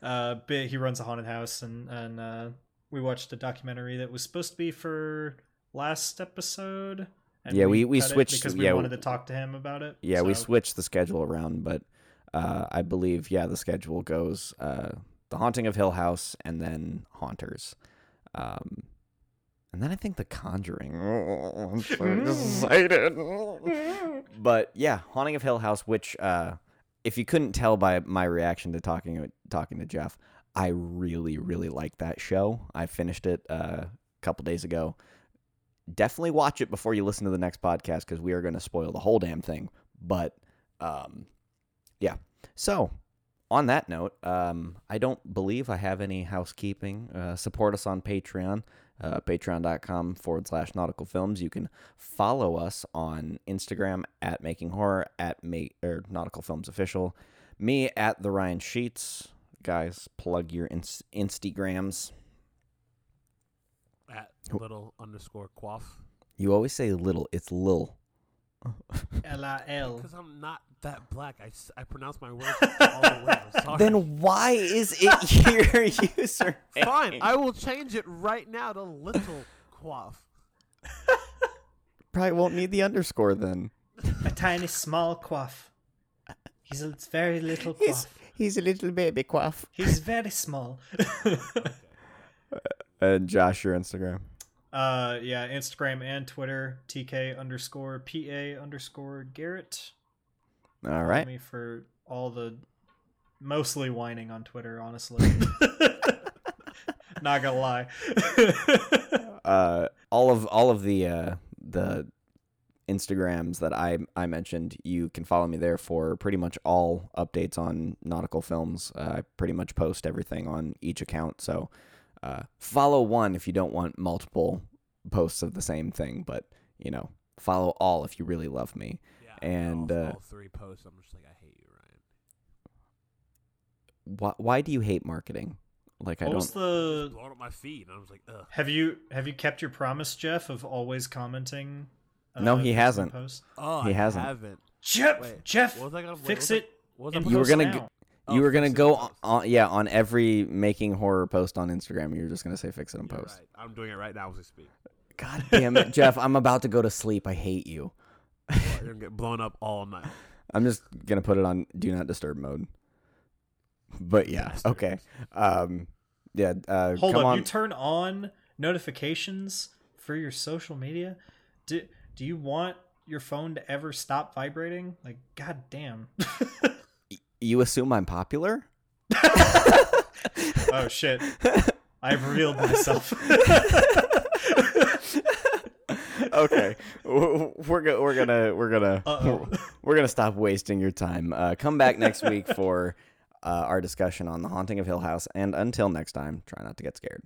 Uh, but he runs a haunted house, and and uh, we watched a documentary that was supposed to be for last episode. And Yeah, we- we it switched- because we yeah, wanted to talk to him about it. Yeah, we switched the schedule around, but uh, I believe yeah the schedule goes uh, the Haunting of Hill House and then Haunters, um, and then I think the Conjuring. Oh, I'm so excited. but yeah, Haunting of Hill House, which uh, if you couldn't tell by my reaction to talking talking to Jeff, I really really like that show. I finished it uh, a couple days ago. Definitely watch it before you listen to the next podcast because we are going to spoil the whole damn thing. But um, yeah. So on that note, um, I don't believe I have any housekeeping. Uh, support us on Patreon, uh, patreon.com forward slash nautical films. You can follow us on Instagram at making horror at ma- or nautical films official. Me at the Ryan Sheets. Guys, plug your inst- Instagrams. At little underscore quaff. You always say little. It's lil. L-I-L. Because I'm not that black. I, I pronounce my words all the way. I'm sorry. Then why is it your user? Fine. I will change it right now to little quaff. Probably won't need the underscore then. a tiny small quaff. He's a very little He's quaff. he's a little baby quaff. He's very small. And Josh, your Instagram. uh, yeah, Instagram and Twitter, TK underscore PA underscore Garrett. All right. me for all the mostly whining on Twitter, honestly. Not gonna lie. Uh, all of all of the uh, the Instagrams that I I mentioned, you can follow me there for pretty much all updates on nautical films. Uh, I pretty much post everything on each account. So uh, follow one if you don't want multiple posts of the same thing, but you know, follow all if you really love me. Yeah. And, all, uh, all three posts. I'm just like, I hate you, Ryan. Why why do you hate marketing? Like I don't. was the? Blowing up my feed. And I was like, ugh. Have you have you kept your promise, Jeff, of always commenting? uh, No, he hasn't. Posts? Oh, He I hasn't. haven't. Jeff, Wait, Jeff, what was I gonna- wait, fix what was it. What was I in supposed You were gonna now. go- Oh, you were gonna go on, on yeah on every making horror post on Instagram. You're just gonna say fix it and You're post. right. I'm doing it right now as we speak. God damn it, Jeff! I'm about to go to sleep. I hate you. Well, You're gonna get blown up all night. I'm just gonna put it on do not disturb mode. But yeah, Bastard. okay. Um, yeah. Uh, Hold come up, on. you turn on notifications for your social media. Do do you want your phone to ever stop vibrating? Like, god damn. you assume I'm popular? oh shit. I've revealed myself. okay, we're go- we're gonna we're gonna Uh-oh. we're gonna stop wasting your time. Uh, come back next week for uh, our discussion on The Haunting of Hill House. And until next time, try not to get scared.